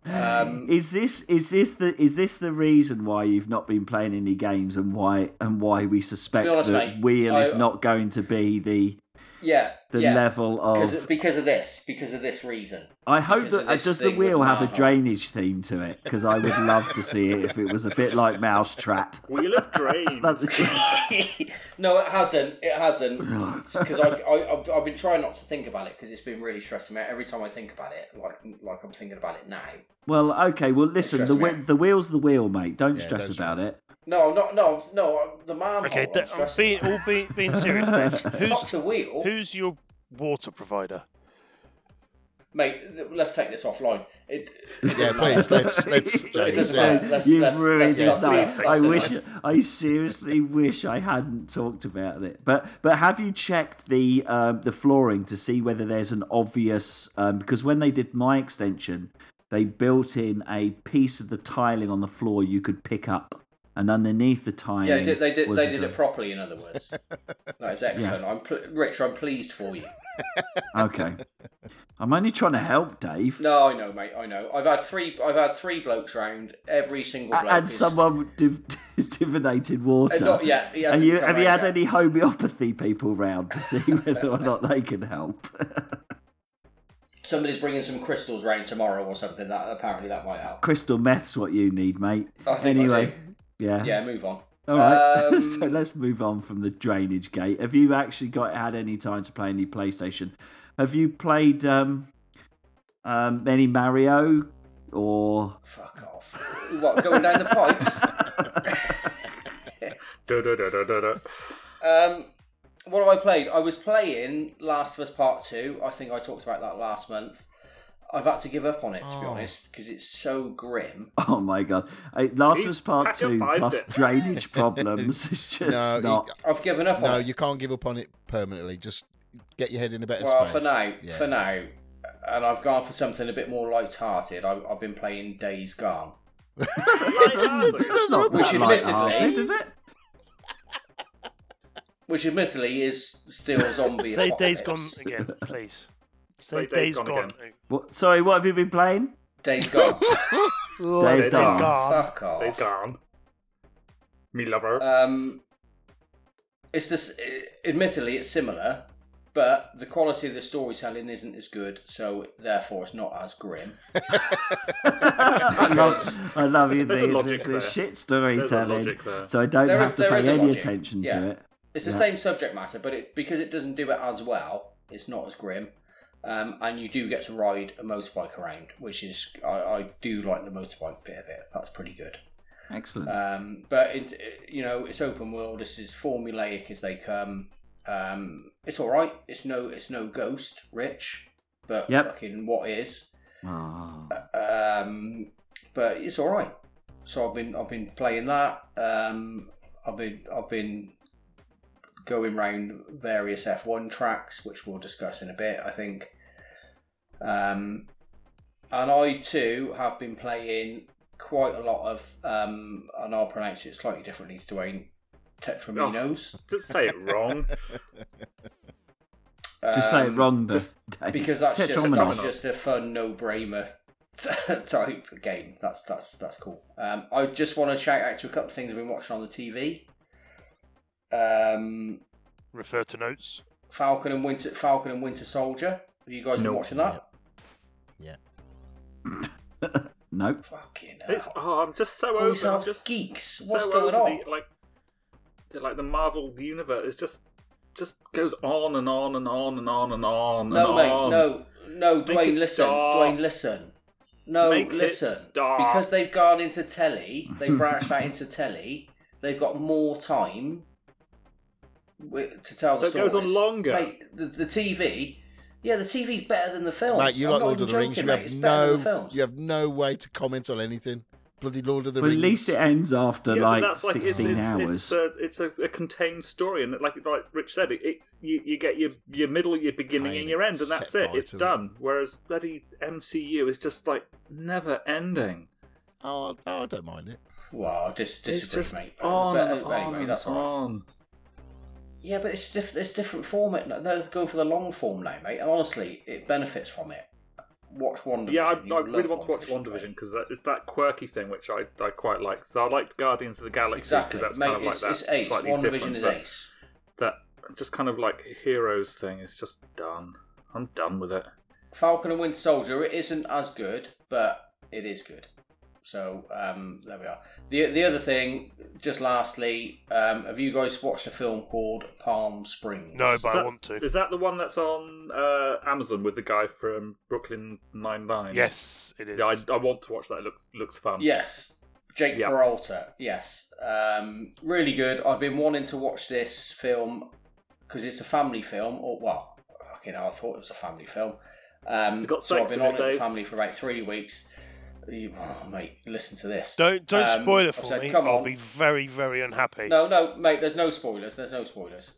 Um, Is this is this the is this the reason why you've not been playing any games and why and why we suspect honest, that mate, Wheel is not going to be the yeah, the yeah. level of? because of this, because of this reason. I hope because that of uh, this does the wheel have a drainage theme to it because I would love to see it if it was a bit like Mousetrap. wheel of drains. That's no, it hasn't. It hasn't. Because I, I, I've, I've been trying not to think about it because it's been really stressing me out. Every time I think about it, like like I'm thinking about it now. well, okay. Well, listen, the stressed me whe- out. the wheel's the wheel, mate. Don't Yeah, stress don't about stress. it. No, not no, no. The manhole. Okay, I'm d- stressing being, all being, being serious, Dave. Fuck Who's the wheel, who's your water provider? mate. th- Let's take this offline. It, Yeah, please. Let's let's. It James, doesn't yeah. matter. Let's- You've let's- ruined let's this not night. discuss I it. wish, I seriously wish I hadn't talked about it. But but have you checked the um, the flooring to see whether there's an obvious? Um, because when they did my extension, they built in a piece of the tiling on the floor you could pick up, and underneath the tiling, yeah, they did. They did, was they did it properly. In other words, that is excellent. I'm pl- Rich. I'm pleased for you. Okay, I'm only trying to help, Dave. No, I know, mate. I know. I've had three. I've had three blokes round. Every single A- bloke. and is- someone div- divinated water. Uh, not yet. He and you have you had yet. any homeopathy people round to see whether or not they can help? Somebody's bringing some crystals round tomorrow or something. That apparently that might help. Crystal meth's what you need, mate. I think I anyway, do. Yeah. Yeah, move on. All right. Um, so let's move on from the drainage gate. Have you actually got had any time to play any PlayStation? Have you played um, um, any Mario or Fuck off. What going down the pipes? Da, da, da, da, da, da. Um, what have I played? I was playing Last of Us Part Two. I think I talked about that last month. I've had to give up on it to be Oh. honest because it's so grim. oh my god, Hey, Last of Us Part Two plus bit. drainage problems is just No, you- not. I've given up No, on it. No, you can't give up on it permanently. Just get your head in a better Well, space. for now, Yeah. for now, and I've gone for something a bit more light-hearted. I've, I've been playing Days Gone. It's not Which admittedly- is it? which admittedly is still zombie. Say Days Gone again, please. Say Say Days Days Gone Gone. What, sorry, what have you been playing? Days Gone. Dave's Dave's gone. gone. Fuck off. He's gone. Me lover. Um, it's this. Admittedly, it's similar, but the quality of the storytelling isn't as good, so therefore it's not as grim. I love, I love you. There's a These. logic It's there. shit There's a storytelling, logic there. so I don't There have is- to pay any logic. attention Yeah. to it. It's the Yeah. same subject matter, but it, because it doesn't do it as well, it's not as grim. Um, and you do get to ride a motorbike around, which is I, I do like the motorbike bit of it. That's pretty good. Excellent. Um, but it, you know, it's open world. This is formulaic as they come. Um, it's all right. It's no, it's no Ghost, Rich, but Yep. fucking what is? Ah. Um, but it's all right. So I've been, I've been playing that. Um, I've been, I've been going round various F1 tracks, which we'll discuss in a bit. I think. Um, and I too have been playing quite a lot of, um, and I'll pronounce it slightly differently to Duane Tetraminos. Just say it wrong. Just say it Um, wrong, though. just- because that's just that's just a fun no-brainer type game. That's that's that's cool. Um, I just want to shout out to a couple of things I've been watching on the TV. Um, Refer to notes. Falcon and Winter Falcon and Winter Soldier. Have you guys been Nope. watching that? Yeah. Nope. Fucking hell. It's oh, I'm just so Call over. I'm yourselves just geeks. so What's going over on? The, like, the, like the Marvel universe. It's just just goes on and on and on and on and on. no, and mate. on. No, no, Make Duane. it Listen, stop. Duane. Listen. No, Make it listen. stop. Because they've gone into telly, they branched out into telly. They've got more time wi- to tell So the it goes on longer. Mate, the, the TV, yeah, the TV's better than the films. Mate, you I'm like Lord of even the Rings. joking, You have It's better than no, you have no way to comment on anything. Bloody Lord of the But at least it ends after Yeah, like that's like sixteen it's, hours. It's a it's a, a contained story, and like like Rich said, it, it you, you get your your middle, your beginning, Tiny and your end, and that's it. It's bite of it. done. Whereas bloody MCU is just like never ending. Oh, oh, I don't mind it. Well, I dis- It's just mate. On but and anyway, on and that's all right. on. Yeah, but it's diff- it's different format. They're going for the long form now, mate. And honestly, it benefits from it. Watch Wonder. Yeah, I. I really want to watch One mate. Division because it's that quirky thing which I, I quite like. So I liked Guardians of the Galaxy Exactly, because that's mate. kind of like it's, that it's ace. slightly different. Is but ace. That just kind of like heroes thing is just done. I'm done with it. Falcon and Winter Soldier. It isn't as good, but it is good. So um, there we are. The the other thing, just lastly, um, have you guys watched a film called Palm Springs? No, Is but I want to. Is that the one that's on uh, Amazon with the guy from Brooklyn Nine Nine? Yes, it is. Yeah, I, I want to watch that. It looks looks fun. Yes, Jake Yeah. Peralta. Yes, um, really good. I've been wanting to watch this film because it's a family film. Or well, fucking hell, I thought it was a family film. Um, It's got so I've been on it, it Dave. family for about three weeks. You, oh, mate, listen to this. Don't don't Um, spoil it for said, me. Come I'll on. be very very unhappy. No, no, mate. There's no spoilers. There's no spoilers.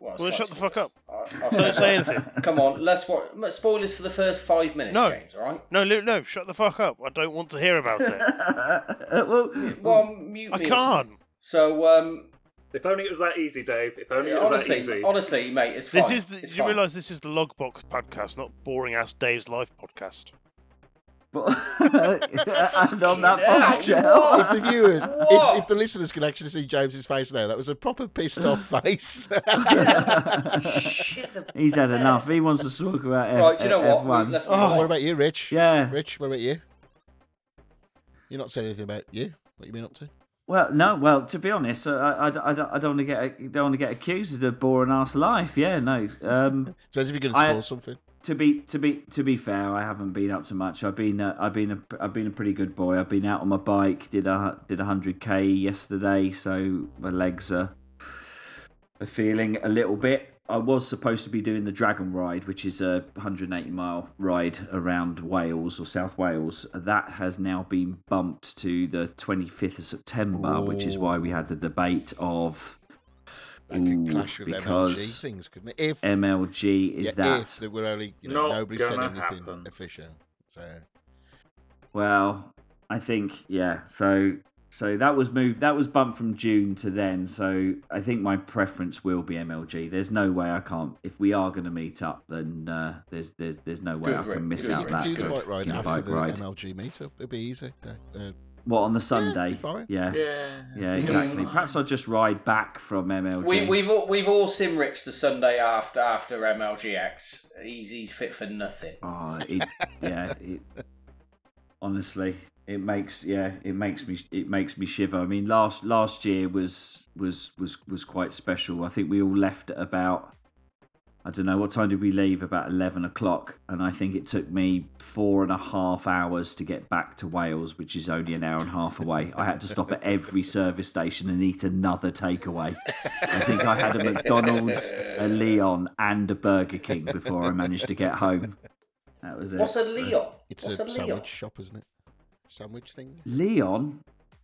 Well, Well, shut like the fuck up. I- I've Don't say anything. Come on, let's watch. Spoilers for the first five minutes, No. James. All right. No, Luke, no, shut the fuck up. I don't want to hear about it. well, Well, mute I me or can't. So, um, If only it was that easy, Dave. If only it was that honestly, easy. honestly, mate, it's fine. This is the, it's do you fine. realise this is the Logg Box podcast, not boring ass Dave's life podcast? But- and on that bombshell, if the viewers, if, if the listeners can actually see James's face now, that was a proper pissed off face. Shit, he's had enough. He wants to talk about F- Right, do you know what? F1. Let's oh, what about you, Rich? Yeah. Rich, what about you? You're not saying anything about you. What you been up to? Well, no. Well, to be honest, I, I, I, don't, I don't want to get don't want to get accused of a boring ass life. Yeah, no. Um, Depends if you're going to I- spoil something. To be to be to be fair, I haven't been up to much. I've been uh, I've been a I've been a pretty good boy. I've been out on my bike. Did a did a hundred k yesterday, so my legs are are feeling a little bit. I was supposed to be doing the Dragon Ride, which is a 180 mile ride around Wales or South Wales. That has now been bumped to the 25th of September, which is why we had the debate of That could clash with MLG because things, couldn't it? If MLG is yeah, that if there were only you know Not nobody said anything happen. official. So Well, I think yeah. So So that was moved. That was bumped from June to then. So I think my preference will be MLG. There's no way I can't. If we are going to meet up, then uh, there's there's there's no way Good, I can miss good, out Rick. that. do the bike ride after bike the ride. MLG meetup. It'll be easy. Uh, What on the Sunday? be fine. Yeah, Yeah. yeah, exactly. Perhaps I'll just ride back from MLG. We, we've all, we've all sim Rich the Sunday after after MLGX. He's he's fit for nothing. Oh, it, yeah. It, honestly, it makes yeah, it makes me it makes me shiver. I mean, last last year was was was was quite special. I think we all left at about I don't know what time did we leave? About eleven o'clock, and I think it took me four and a half hours to get back to Wales, which is only an hour and a half away. I had to stop at every service station and eat another takeaway. I think I had a McDonald's, a Leon, and a Burger King before I managed to get home. That was it. What's a Leon? It's What's a, a Leon? sandwich shop, isn't it? Sandwich thing. Leon.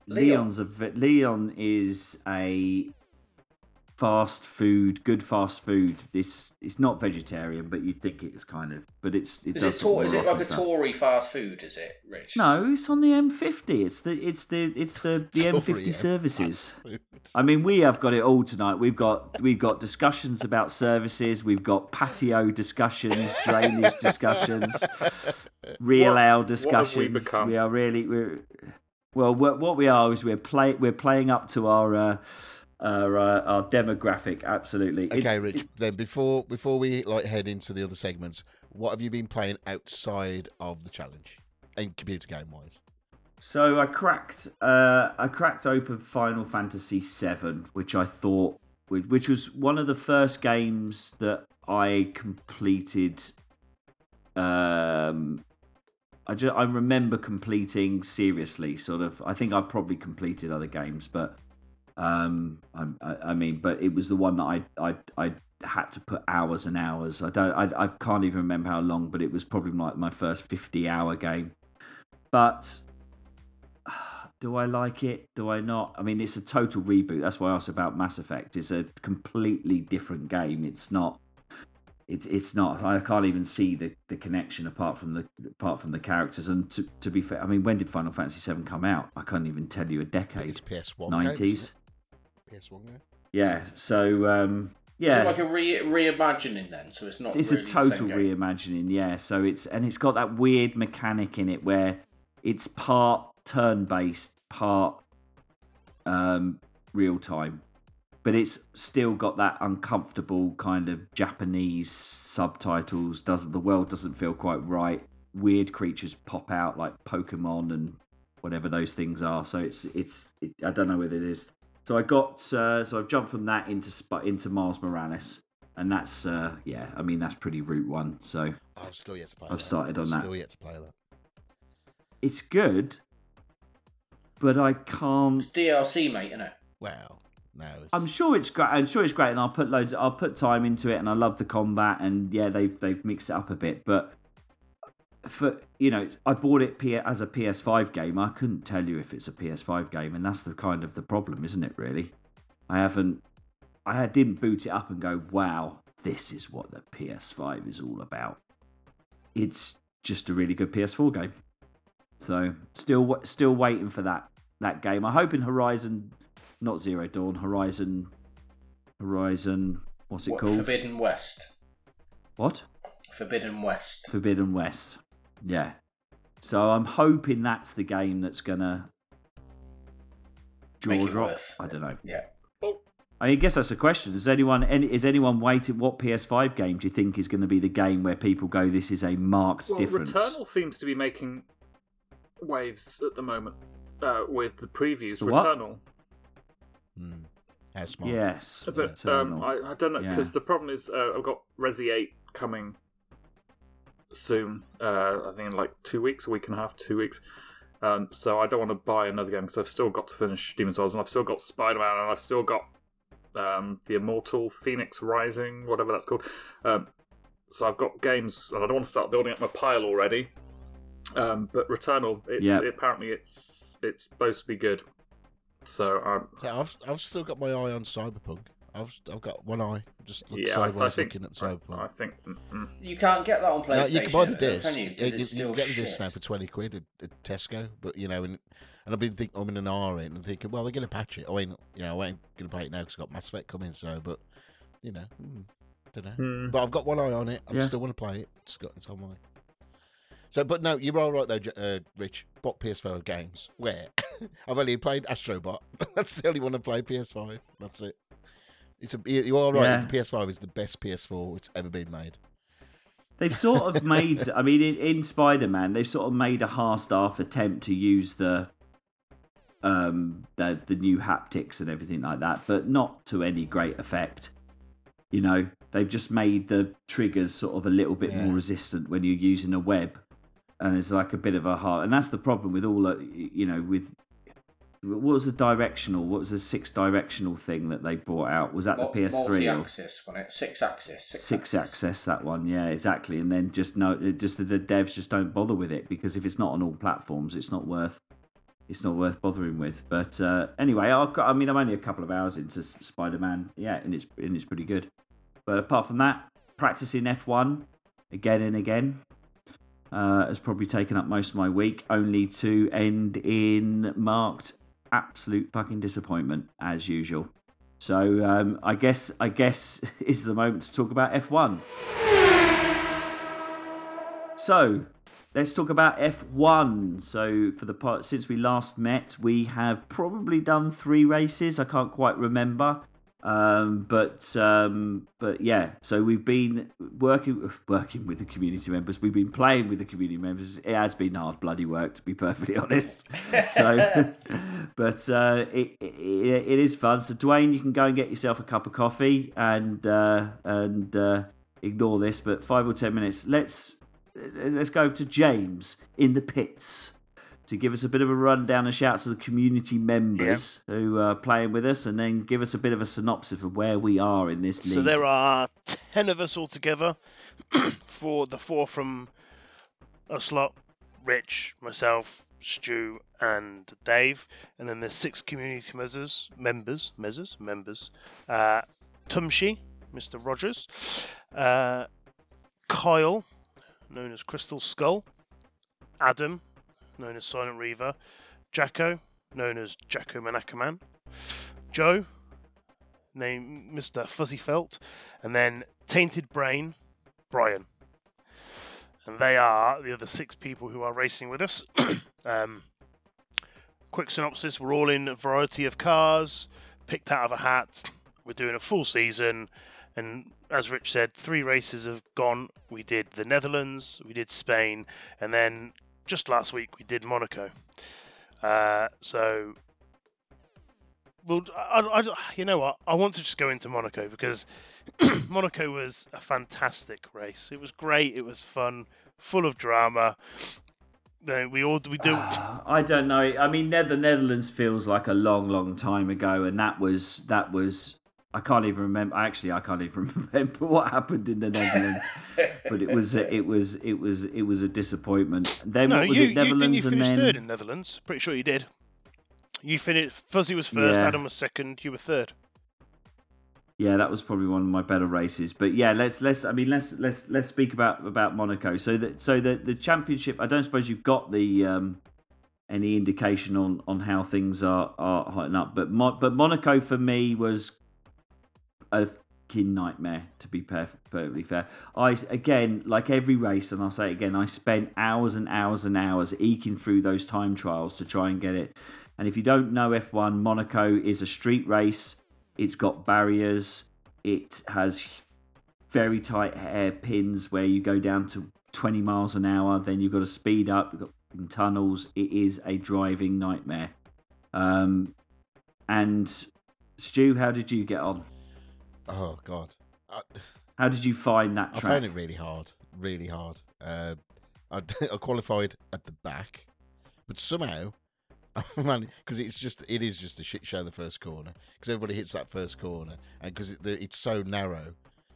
Leon. Leon's a ve- Leon is a fast food, good fast food. This it's not vegetarian, but you'd think it's kind of. But it's it Is does it sort tor- is it like a stuff. Tory fast food? Is it Rich? No, it's on the M50. It's the it's the it's the the Sorry, M50 yeah. services. I mean, we have got it all tonight. We've got we've got discussions about services. We've got patio discussions, drainage discussions, real What- ale what have we discussions. become? we are really we're well. What, what we are is we're play we're playing up to our uh, our uh, our demographic. Absolutely. It- Okay, Rich. Then before before we like head into the other segments, what have you been playing outside of the challenge, and computer game wise? So I cracked, uh, I cracked open Final Fantasy VII, which I thought, which was one of the first games that I completed. Um, I just, I remember completing seriously, sort of. I think I probably completed other games, but um, I, I, I mean, but it was the one that I, I, I had to put hours and hours. I don't, I, I can't even remember how long, but it was probably like my first fifty-hour game. But do I like it? Do I not? I mean, it's a total reboot. That's why I asked about Mass Effect. It's a completely different game. It's not. It's it's not. I can't even see the, the connection apart from the apart from the characters. And to, to be fair, I mean, when did Final Fantasy VII come out? I can't even tell you a decade. It's PS One. Nineties. PS One. game. Yeah. So um, yeah, it like a re reimagining then? So it's not. it's really a the total same game? reimagining yeah so it's and it's got that weird mechanic in it where it's part turn based part um real time but it's still got that uncomfortable kind of japanese subtitles doesn't the world doesn't feel quite right weird creatures pop out like pokemon and whatever those things are so it's it's it, i don't know whether it is so i got uh, so i've jumped from that into Sp- into miles morales and that's uh yeah i mean that's pretty route one so I've still yet to play. I've that. started on that. Still yet to play that. it's good but i can't It's DLC, mate, isn't it? Well, no. It's, i'm sure it's great i'm sure it's great and i'll put loads i'll put time into it and i love the combat and yeah they've they've mixed it up a bit but for you know i bought it P- as a ps5 game. I couldn't tell you if it's a ps5 game and that's the kind of the problem isn't it really? I haven't i didn't boot it up and go wow this is what the ps5 is all about. It's just a really good ps4 game. So still still waiting for that that game. I'm hoping horizon not zero dawn horizon horizon what's it What, called? Forbidden West. what? Forbidden West. Forbidden West. Yeah. So I'm hoping that's the game that's gonna jaw Make it drop. worse. I don't know. Yeah. I guess that's a question. Is anyone any, is anyone waiting? What PS5 game do you think is going to be the game where people go, "This is a marked Well, difference"? Returnal seems to be making waves at the moment uh, with the previews. The? Returnal. Hmm. How smart. Yes, But um, I, I don't know Yeah. because the problem is uh, I've got Resi 8 coming soon. Uh, I think in like two weeks, a week and a half, two weeks. Um, so I don't want to buy another game because I've still got to finish Demon's Souls and I've still got Spider Man and I've still got um, the Immortal Fenyx Rising, whatever that's called. Um, so I've got games and I don't want to start building up my pile already. Um, but Returnal, it's, Yeah. apparently it's it's supposed to be good. So um, So I've I've still got my eye on Cyberpunk. I've I've got one eye. Just look Yeah, I, I sideways think. looking at the I, cyberpunk. I think. mm, mm. You can't get that on No, PlayStation. you can buy the disc. Can you? 'Cause Yeah, you, you can get the disc now for twenty quid at, at Tesco. But you know, and, and I've been thinking, I'm in an R in and thinking, well, they're going to patch it. I mean, you know, I ain't going to play it now because I've got Mass Effect coming. So, but you know, mm, don't know. Hmm. But I've got one eye on it. I Yeah. still want to play it. It's got it's on my. So, but no, you're all right though, uh, Rich. Bought PS4 games. Where I've only played Astrobot. That's the only one I played PS5. That's it. It's a, you are right. Yeah. The PS5 is the best PS4 it's ever been made. They've sort of made. I mean, in, in Spider Man, they've sort of made a half-staff attempt to use the um the the new haptics and everything like that, but not to any great effect. You know, they've just made the triggers sort of a little bit Yeah. more resistant when you're using a web, and it's like a bit of a hard. And that's the problem with all. uh, You know, with what was the directional? What was the six directional thing that they brought out? Was that the PS3 or? Multi-axis, wasn't it? Six axis. Six, six access that one yeah exactly and then just no just the devs just don't bother with it because if it's not on all platforms it's not worth it's not worth bothering with but uh, anyway I've got, i mean i'm only a couple of hours into spider-man yeah and it's and it's pretty good but apart from that practicing f1 again and again uh, has probably taken up most of my week only to end in marked absolute fucking disappointment as usual so um, I guess I guess is the moment to talk about F1. So let's talk about F1. So for the part since we last met, we have probably done three races. I can't quite remember, um, but um, but yeah. So we've been working working with the community members. We've been playing with the community members. It has been hard bloody work to be perfectly honest. So, but uh, it, it it is fun. So Duane, you can go and get yourself a cup of coffee and uh, and uh, ignore this. But five or ten minutes. Let's let's go to James in the pits to give us a bit of a rundown and shout to the community members who are playing with us, and then give us a bit of a synopsis of where we are in this league. So there are ten of us altogether. for the four from us lot, Rich, myself, Stu, and Dave, and then there's six community members, members, members, members. Uh, Tumshi, Mr. Rogers, uh, Kyle, known as Crystal Skull, Adam, known as Silent Reaver, Jacko, known as Jacko Manakaman, Joe, named Mr. Fuzzy Felt, and then Tainted Brain, Brian. And they are the other six people who are racing with us. um, quick synopsis we're all in a variety of cars, picked out of a hat. We're doing a full season. And as Rich said, three races have gone. We did the Netherlands, we did Spain, and then just last week we did Monaco. Uh, so well, I, I, you know what? I want to just go into Monaco because Monaco was a fantastic race. It was great. It was fun, full of drama. We all we do. I don't know. I mean, the Netherlands feels like a long, long time ago, and that was that was. I can't even remember. Actually, I can't even remember what happened in the Netherlands. but it was a, it was it was it was a disappointment. Then no, what was you, it? you didn't Netherlands you finish then third in Netherlands? Pretty sure you did. You finished. Fuzzy was first. Yeah. Adam was second. You were third. Yeah, that was probably one of my better races. But yeah, let's let's I mean let's let's let's speak about about Monaco. So that so the the championship. I don't suppose you've got the um, any indication on on how things are are hotting up. But Mo- but Monaco for me was a fucking nightmare. To be perfectly fair, I again like every race, and I'll say it again. I spent hours and hours and hours eking through those time trials to try and get it. And if you don't know F1, Monaco is a street race. It's got barriers. It has very tight hairpins where you go down to 20 miles an hour. Then you've got to speed up. You've got tunnels. It is a driving nightmare. Um, and Stu, how did you get on? Oh God, I, How did you find that I track? found it really hard, really hard. Uh, I, I qualified at the back, but somehow, man, because it's just it is just a shit show the first corner because everybody hits that first corner, and because it, it's so narrow,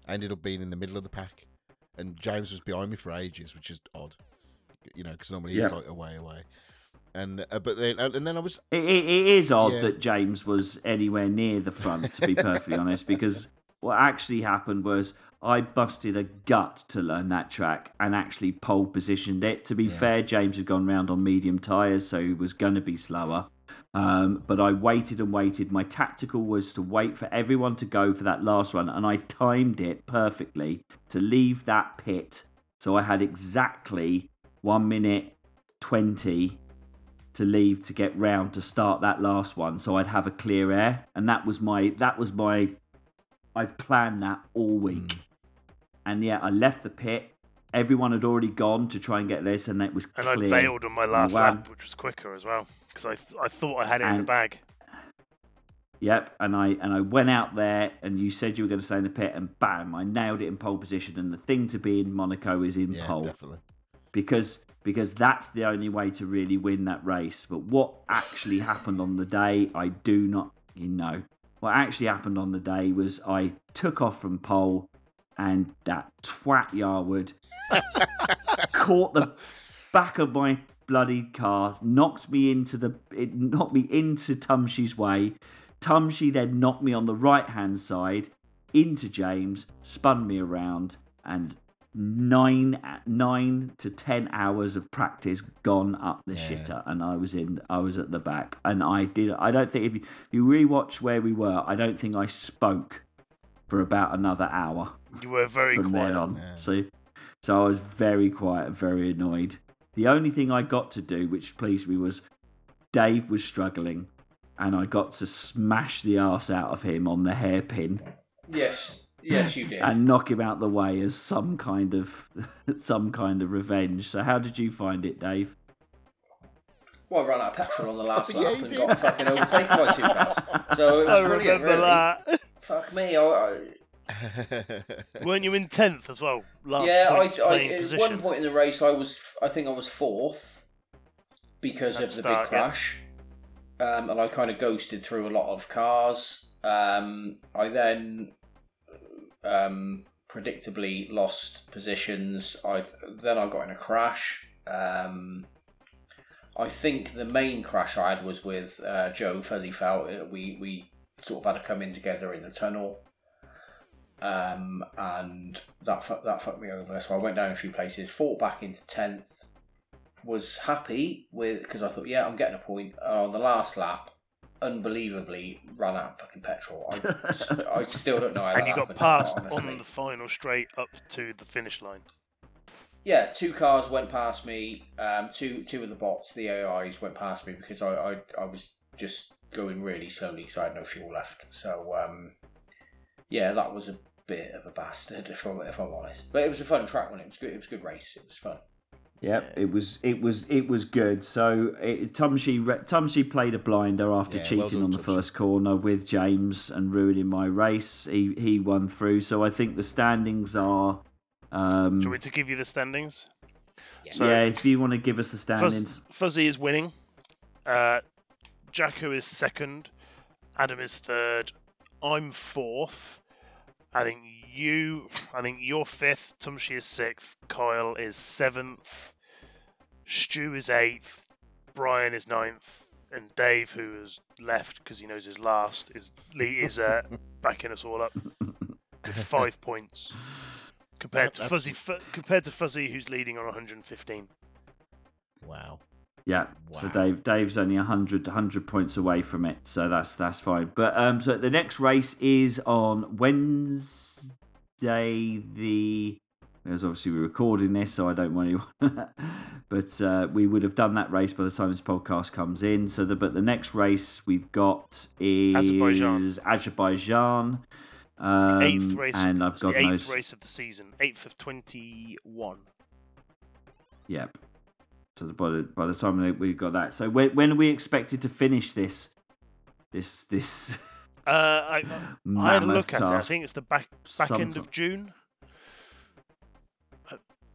I ended up being in the middle of the pack, and James was behind me for ages, which is odd, you know, because normally he's Yeah. like away away. And uh, but then and then I was It, it, it is odd Yeah. that James was anywhere near the front, to be perfectly honest, because what actually happened was I busted a gut to learn that track and actually pole positioned it. To be Yeah. fair, James had gone round on medium tyres, so he was going to be slower. Um, but I waited and waited. My tactical was to wait for everyone to go for that last run, and I timed it perfectly to leave that pit. So I had exactly one minute 20 to leave to get round to start that last one so I'd have a clear air and that was my that was my I planned that all week mm. and yeah I left the pit everyone had already gone to try and get this and it was And clear I bailed on my last lap, which was quicker as well, because I, th- I thought I had it in the bag. Yep, and I and I went out there, and you said you were going to stay in the pit, and bam, I nailed it in pole position. And the thing to be in Monaco is in yeah, pole definitely. because because that's the only way to really win that race. But what actually happened on the day, I do not, you know, what actually happened on the day was I took off from pole, and that twat Yarwood caught the back of my bloody car, knocked me into the, it knocked me into Tumshy's way. Tumshy then knocked me on the right hand side into James, spun me around, and nine nine to ten hours of practice gone up the Yeah. shitter and i was in i was at the back and i did i don't think if you, if you rewatch where we were i don't think i spoke for about another hour You were very from quiet. on Yeah. so so i was very quiet and very annoyed the only thing i got to do which pleased me was dave was struggling and i got to smash the ass out of him on the hairpin Yes, yes, you did. and knock him out the way as some kind of some kind of revenge. So how did you find it, Dave? well, I ran out of petrol on the last lap you and did. got fucking overtaken by two cars. So it was I brilliant, remember really. that. Fuck me. I, I, Weren't you in tenth as well? Last yeah, I, I, at position. one point in the race, I was, I think I was fourth because At of the the start, big yeah. crash, um, and I kind of ghosted through a lot of cars. Um, I then, um, predictably lost positions. I then I got in a crash. Um, I think the main crash I had was with uh, Joe Fuzzy Felt. Uh, We we sort of had to come in together in the tunnel um, and that fu- that fucked me over. So I went down a few places, fought back into tenth, was happy with because I thought, yeah, I'm getting a point. On the last lap, unbelievably ran out of fucking petrol. I, I still don't know how and you got passed on the final straight up to the finish line. Yeah, two cars went past me. Um, two two of the bots, the AIs, went past me because I I, I was just going really slowly because I had no fuel left. So um, yeah, that was a bit of a bastard if I'm, if I'm honest. But it was a fun track when it was good. It was a good race. It was fun. Yep, it was it was it was good. So it, Tumshy re- played a blinder after Yeah, well cheating done, on the Tumshy. first corner with James and ruining my race. He he won through. So I think the standings are. Um, Do you want me to give you the standings? So yeah, if you want to give us the standings. Fuzz, Fuzzy is winning. Uh, Jacko is second. Adam is third. I'm fourth. I think you. I think you're fifth. Tumshi is sixth. Kyle is seventh. Stu is eighth. Brian is ninth. And Dave, who has left because he knows his last, is Lee is uh, backing us all up with five points compared That- to Fuzzy. Fu- compared to Fuzzy, who's leading on 115. wow. Yeah. So Dave Dave's only 100, 100 points away from it, so that's that's fine. But um, so the next race is on Wednesday. The because obviously we're recording this, so I don't want to. but uh, we would have done that race by the time this podcast comes in. So the but the next race we've got is Azerbaijan. Azerbaijan. It's the Um, eighth race. and I've got the eighth those. race of the season. Eighth of twenty-one. Yep. So by the, by the time we- we've got that, so when when are we expected to finish this? This this. Uh, I, I had a look at it. I think it's the back back end of June.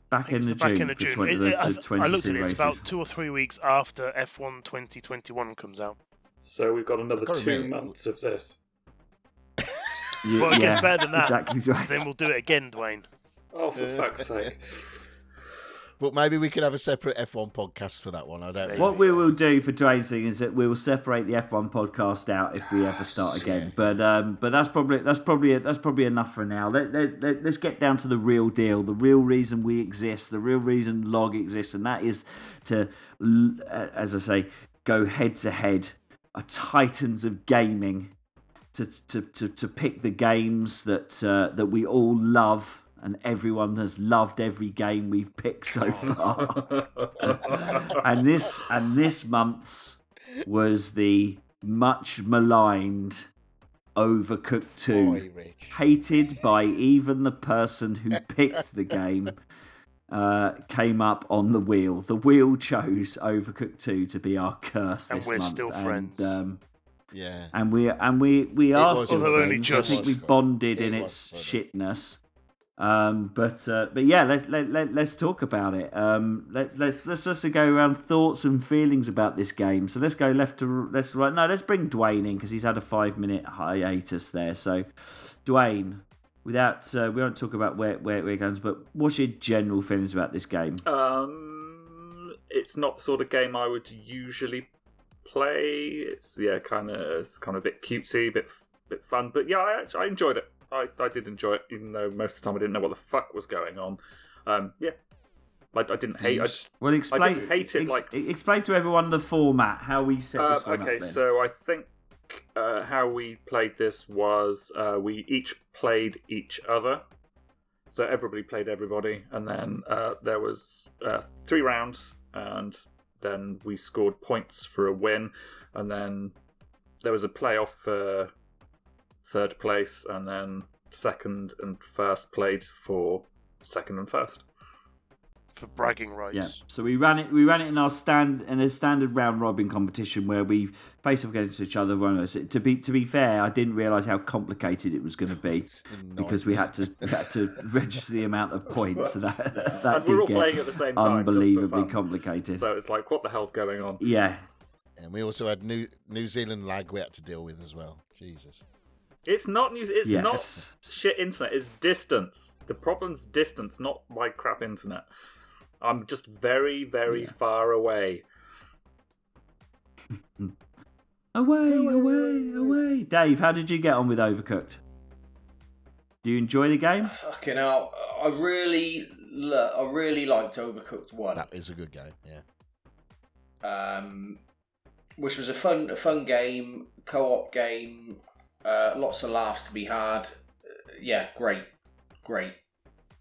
Back I think it's end the of back June end of June. 20, It- it- I, the th- 22 I looked at it. It's races. about two or three weeks after F1 2021 comes out. So we've got another Gotta two be- months of this. You- Well, it gets better than that. Exactly right. Then we'll do it again, Duane. Oh, for fuck's sake. But maybe we could have a separate F1 podcast for that one. I don't know. What we will do for Duane's thing is that we will separate the F1 podcast out if we ever start again. Yeah. But um, but that's probably that's probably that's probably enough for now. Let, let, let, let's get down to the real deal, the real reason we exist, the real reason Log exists, and that is to, uh, as I say, go head to head, a titans of gaming, to to, to, to pick the games that uh, that we all love. And everyone has loved every game we've picked so far and this and this month's was the much maligned Overcooked 2. Boy, Hated by even the person who picked the game. Uh, came up on the wheel. The wheel chose Overcooked 2 to be our curse And this we're month. still and, friends. Um, Yeah. and we and we we are was still Although only just. I think we bonded fun. in its was shitness. Um, but uh, but yeah, let's let, let let's talk about it. Um, let's let's let's just go around thoughts and feelings about this game. So let's go left to let's right. No, let's bring Duane in because he's had a five minute hiatus there. So Duane, without uh, we won't talk about where where where it goes, but what's your general feelings about this game? Um, it's not the sort of game I would usually play. It's yeah, kind of it's kind of a bit cutesy, a bit bit fun. But yeah, I actually I enjoyed it. I, I did enjoy it, even though most of the time I didn't know what the fuck was going on. Um, yeah, I, I didn't hate. I, Well, explain. I didn't hate it, ex- like- explain to everyone the format, how we set Uh, this one okay, up. So I think uh, how we played this was uh, we each played each other. So everybody played everybody, and then uh, there was uh, three rounds, and then we scored points for a win, and then there was a playoff for third place, and then second and first played for second and first. for bragging rights. Yeah. So we ran it. We ran it in our stand in a standard round robin competition where we face off against each other. One of us. To be to be fair, I didn't realise how complicated it was going to be because we had to had to register the amount of points. So that that and we're all get playing at the same time, unbelievably complicated. So it's like, what the hell's going on? yeah. And we also had New New Zealand lag we had to deal with as well. Jesus. It's not news. It's Yes. not shit internet. It's distance. The problem's distance, not my crap internet. I'm just very, very far away. Away, away, away. Dave, how did you get on with Overcooked? Do you enjoy the game? Fucking hell. I really, lo- I really liked Overcooked 1. That is a good game. Yeah. um, which was a fun, a fun game, co-op game. Uh, lots of laughs to be had. Uh, yeah, great, great.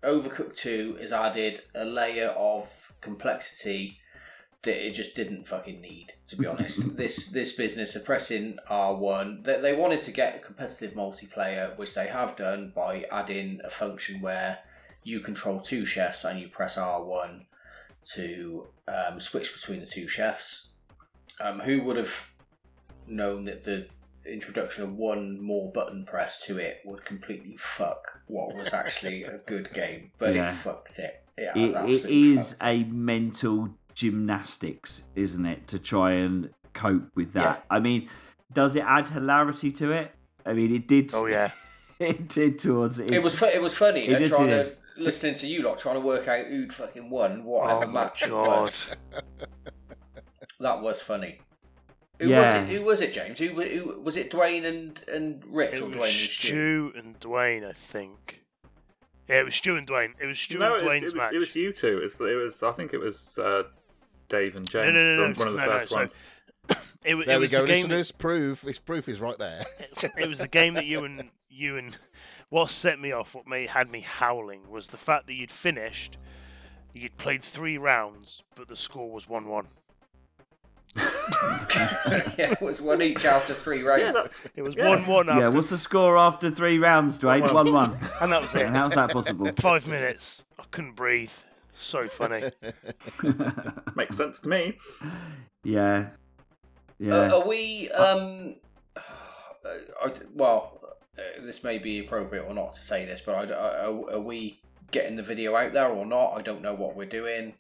Overcooked Two has added a layer of complexity that it just didn't fucking need. To be honest, this this business are pressing R one. They, they wanted to get a competitive multiplayer, which they have done by adding a function where you control two chefs and you press R one to um, switch between the two chefs. Um, who would have known that the introduction of one more button press to it would completely fuck what was actually a good game? But Yeah. it fucked it. It, It, it absolutely it. a mental gymnastics, isn't it, to try and cope with that? Yeah. I mean, does it add hilarity to it? I mean, it did. Oh yeah. it did towards it. It was fu- it was funny. It is, trying it to listening to you lot trying to work out who'd fucking won whatever Oh match it god. was. That was funny. Who Yeah. was it? Who was it, James? Who, who was it? Duane and and Rich It or was Duane and Stu? Stu and Duane, I think. Yeah, it was Stu and Duane. It was Stu no, and it was, Duane's it, was, match. it was you two. It's, it was. I think it was uh, Dave and James. no, no, no, one of the no, no, first so- ones. It, There it we go, the game listeners. Proof. Its proof is right there. That, it was the game that you and you and what set me off, what made had me howling, was the fact that you'd finished, you'd played three rounds, but the score was one-one. yeah, it was one each after three rounds. Yeah, that's. It was Yeah. one-one after, yeah, what's the score after three rounds, Duane? One one. and that was it. And how's that possible? Five minutes. I couldn't breathe. So funny. Makes sense to me. yeah, yeah. Uh, are we? Um, I, well, uh, this may be appropriate or not to say this, but I, I- are, are we getting the video out there or not? I don't know what we're doing.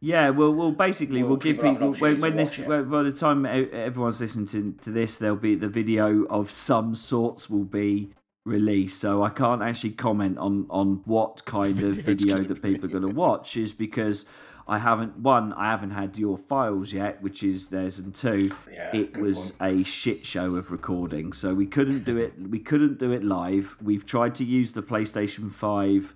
Yeah, well, well, basically, Well, we'll give people when, when this when, by the time everyone's listening to, to this, there'll be the video of some sorts will be released. so I can't actually comment on on what kind of Video it's video gonna that people are going to watch. Is because I haven't one, I haven't had your files yet, which is theirs, and two, Yeah, it was a shit show of recording, so we couldn't do it. We couldn't do it live. We've tried to use the PlayStation Five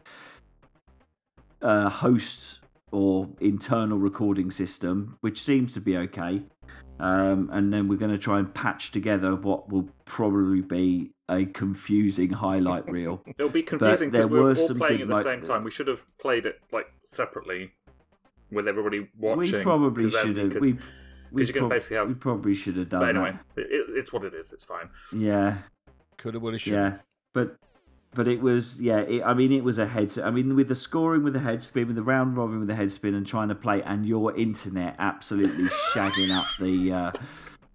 uh, host or internal recording system, which seems to be okay. Um, and then we're going to try and patch together what will probably be a confusing highlight reel. It'll be confusing there because we were were all some playing at the mo- same time. We should have played it like separately with everybody watching. we probably then should we have. could- We, we, you can basically have- we probably should have done But anyway, that. it, it- it's what it is. It's fine. Yeah, Coulda, woulda, shoulda. yeah, but but it was yeah. It, I mean, it was a head. I mean, with the scoring with the head spin, with the round robin with the head spin, and trying to play, and your internet absolutely shagging up the. Uh,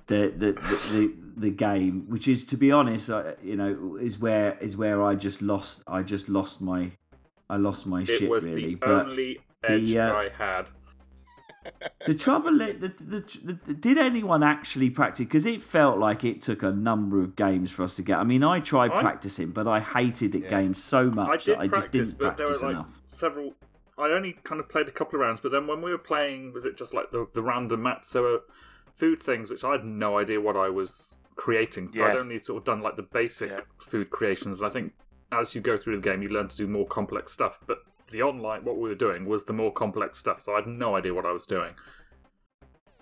the, the, the, the, the game, which is to be honest, uh, you know, is where is where I just lost. I just lost my, I lost my It shit was really. the but only edge uh, I had. The trouble, i- the, the, the, did anyone actually practice? Because it felt like it took a number of games for us to get. I mean, I tried I- practicing, but I hated it Yeah. game so much did that I just didn't but there practice were like enough. several. I only kind of played a couple of rounds, but then when we were playing, was it just like the the random maps? There were food things which I had no idea what I was creating. So I'd Yeah. only sort of done like the basic Yeah. food creations. I think as you go through the game, you learn to do more complex stuff. But the online, what we were doing was the more complex stuff. So I had no idea what I was doing.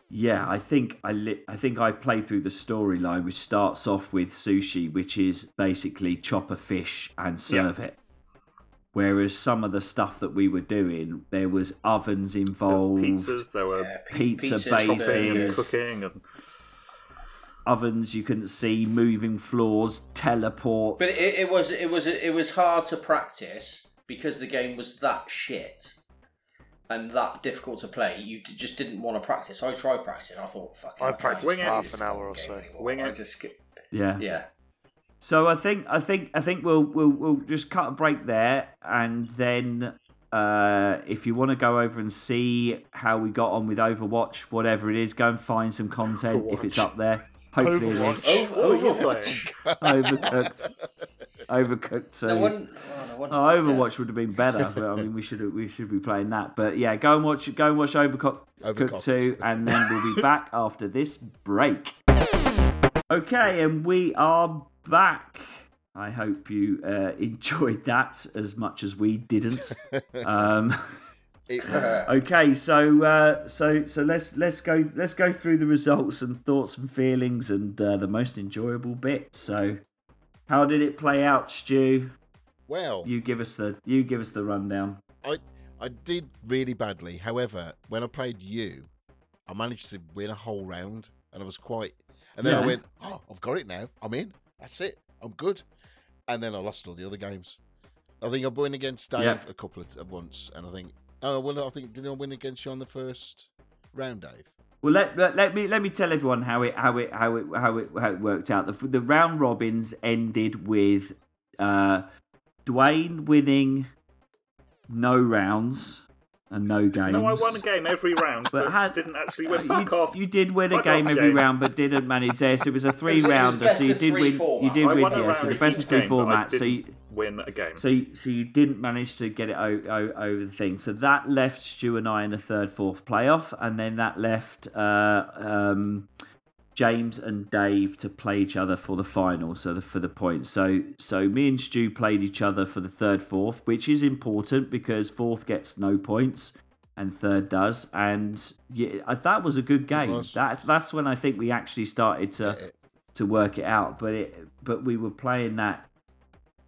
Yeah, I think I li- I think I played through the storyline, which starts off with sushi, which is basically chop a fish and serve it. Whereas some of the stuff that we were doing, there was ovens There was involved, pizzas, there were Yeah, pi- Pizza pizzas, and bases. cooking, and ovens you couldn't see, moving floors, teleports. But it, it was it was it was hard to practice because the game was that shit and that difficult to play. You d- just didn't want to practice. I tried practicing. I thought, fuck. I practiced play for half an hour or so. game anymore. Wing I it. just get- yeah. yeah. So I think I think I think we'll we'll we'll just cut a break there, and then uh, if you want to go over and see how we got on with Overwatch, whatever it is, go and find some content if it's up there. Hopefully it is. Overwatch. Over, What were you Overwatch. Overcooked. Overcooked. So No one, oh, no one, Oh, Overwatch would have been better, but I mean, we should we should be playing that. But yeah, go and watch go and watch Overcooked Overcooked. two, and then we'll be back after this break. Okay, and we are back. I hope you uh, enjoyed that as much as we didn't. Um, It- okay, so uh, so so let's let's go let's go through the results and thoughts and feelings and uh, the most enjoyable bit. So, how did it play out, Stu? well, You give us the you give us the rundown. I I did really badly. However, when I played you, I managed to win a whole round, and I was quite. And then I went, "Oh, I've got it now. I'm in. That's it. I'm good." And then I lost all the other games. I think I won against Dave Yeah. a couple of at once, and I think, oh, well, I think did I win against you on the first round, Dave? Well, let, let, let me let me tell everyone how it how it how it how it how it worked out. The the round robins ended with uh, Duane winning no rounds and no games. no, I won a game every round, But but, had- didn't actually win. You- Fuck off. You did win a Fuck game off, every James. round, but didn't manage there. So it was a three was rounder. So you did win. You did I win. Yeah, so each best of three game, format. So you, didn't win a game. so you, so you didn't manage to get it o- o- over the thing. So that left Stu and I in the third, fourth playoff, and then that left uh, um, James and Dave to play each other for the final. So the, for the points. So so me and Stu played each other for the third, fourth, which is important because fourth gets no points. And third does, and yeah, uh, that was a good game. That that's when I think we actually started to Yeah, to work it out. But it but we were playing that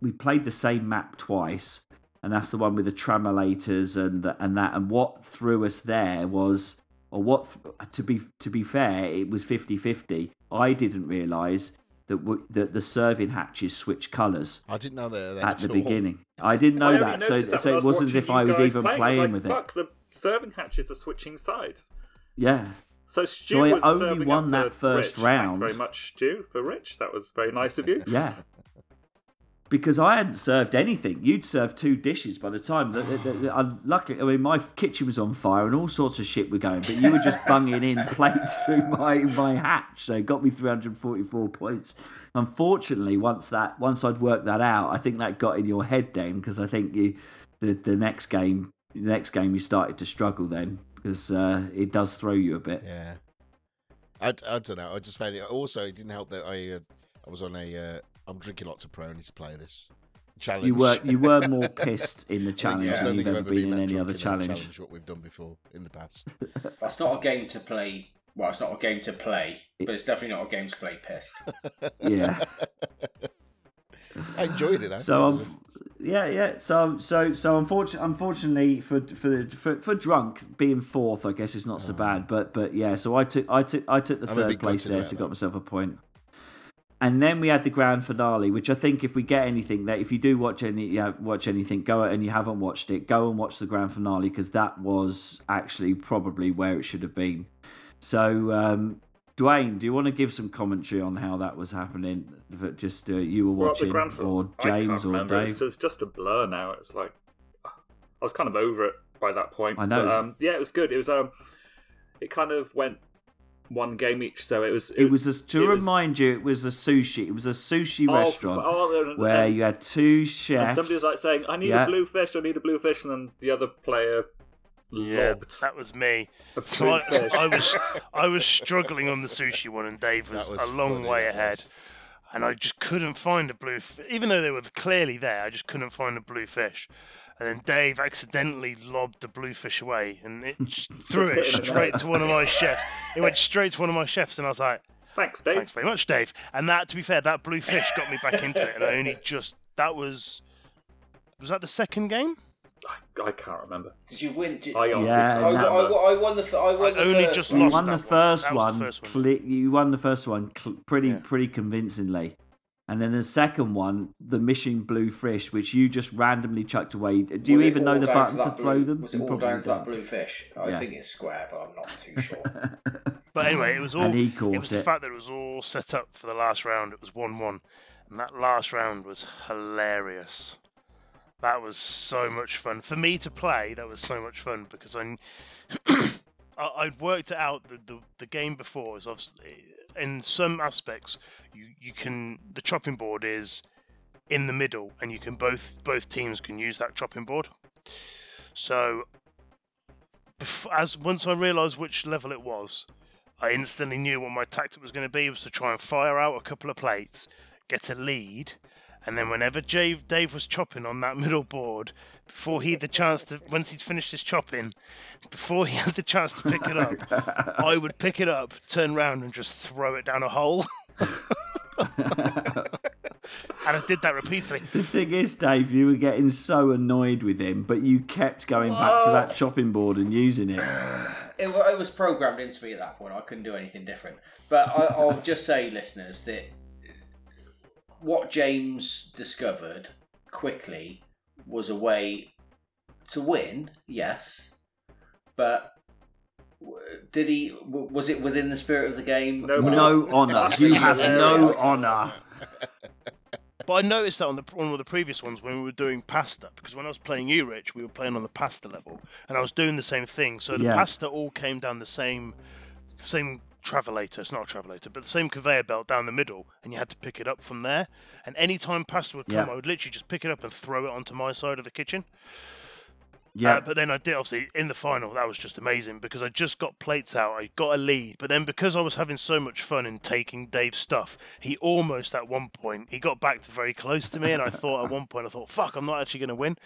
we played the same map twice, and that's the one with the travelators and the, and that. And what threw us there was, or what to be to be fair, it was 50-50. I didn't realise that w- that the serving hatches switch colours I didn't know that at the beginning. I didn't know I that, so that so it was wasn't as if I was even playing. I was like, with it. Fuck, the serving hatches are switching sides. Yeah, So Stu So I was only serving won up that first Rich. round. Thanks very much, Stu, for Rich. That was very nice of you. yeah. because I hadn't served anything. You'd served two dishes by the time. The, the, the, I, luckily, I mean, my kitchen was on fire and all sorts of shit were going, but you were just bunging in plates through my my hatch, so it got me 344 points. Unfortunately, once that once I'd worked that out, I think that got in your head then because I think you the the next game the next game you started to struggle then because uh, it does throw you a bit. Yeah. I, I don't know. I just found it. Also, it didn't help that I uh, I was on a. Uh, I'm drinking lots of Peroni to play this challenge. You were you were more pissed in the challenge I don't than you've I've ever been in any other in a challenge. What we've done before in the past. That's not a game to play. Well, it's not a game to play, but it's definitely not a game to play pissed. Yeah. I enjoyed it. Though. So It was um, yeah, yeah. So so so unfortunately, unfortunately for for for for drunk being fourth, I guess it's not so bad. But but yeah. So I took I took I took the Oh. I'm third place there, about so that. got myself a point. And then we had the grand finale, which I think if we get anything that if you do watch any yeah, watch anything, go and you haven't watched it, go and watch the grand finale because that was actually probably where it should have been. So um, Duane, do you want to give some commentary on how that was happening? That just uh, you were Well, watching, grand final- or James, or remember. Dave? It's just, it's just a blur now. It's like I was kind of over it by that point. I know, But, um, yeah, it was good. It was um, it kind of went one game each. So it was. It was a, to it was- remind you, it was a sushi. It was a sushi Oh, restaurant oh, and- where and- you had two And chefs. somebody was like saying, "I need Yeah. a blue fish. I need a blue fish," and then the other player Yeah, lobbed that was me. So I. I was I was struggling on the sushi one, and Dave was, was a long funny, way ahead. And I just couldn't find a blue, f- even though they were clearly there. I just couldn't find a blue fish. And then Dave accidentally lobbed the bluefish away, and it threw it hit him in the straight to one of my chefs. It went straight to one of my chefs, and I was like, Thanks, Dave. "Thanks very much, Dave." And that, to be fair, that bluefish got me back into it, and I only just that was was that the second game? I, I can't remember. Did you win? Did, I honestly Yeah, can't I, I. I won the. f- I won I the only first just one. you won that the one. first That was the one. first one. cle- you won the first one cl- pretty Yeah. pretty convincingly, and then the second one, the mission blue fish, which you just randomly chucked away. Do you Was it even know the button to, that throw blue- them? Was it You all down to that blue fish? I Yeah. think it's square, but I'm not too sure. But anyway, it was all. And he it caught was the fact that it was all set up for the last round. It was one-one, and that last round was hilarious. That was so much fun for me to play. That was so much fun because I, I I'd worked it out the, the the game before. Is obviously in some aspects you you can the chopping board is in the middle, and you can both both teams can use that chopping board. So as once I realised which level it was, I instantly knew what my tactic was going to be was to try and fire out a couple of plates, get a lead, and then whenever Dave, Dave was chopping on that middle board, before he had the chance to, once he'd finished his chopping, before he had the chance to pick it up, I would pick it up, turn round, and just throw it down a hole. and I did that repeatedly. The thing is, Dave, you were getting so annoyed with him, but you kept going back to that chopping board and using it. it, it was programmed into me at that point. I couldn't do anything different. But I, I'll just say, listeners, that what James discovered quickly was a way to win. Yes, but did he? Was it within the spirit of the game? No, No was- honour. You have no honour. But I noticed that on the one of the previous ones when we were doing pasta, because when I was playing you, Rich, we were playing on the pasta level, and I was doing the same thing. So the Yeah. pasta all came down the same, same travelator. It's not a travelator, but the same conveyor belt down the middle, and you had to pick it up from there. And any time pasta would come, Yeah. I would literally just pick it up and throw it onto my side of the kitchen. Yeah, Uh, but then I did obviously in the final. That was just amazing because I just got plates out. I got a lead, but then because I was having so much fun in taking Dave's stuff, he almost at one point he got back to very close to me, and I thought at one point I thought, "Fuck, I'm not actually going to win,"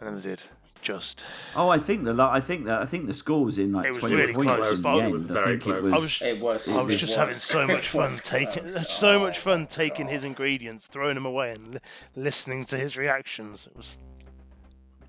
and then I did. Just Oh, I think the I think that I think the score was in like It was twenty really points close, in but the it end. was I very close. it I was. was- It was. I was it just having so much fun was taking close. so Oh much fun my taking his ingredients, throwing them away, and li- listening to his reactions. It was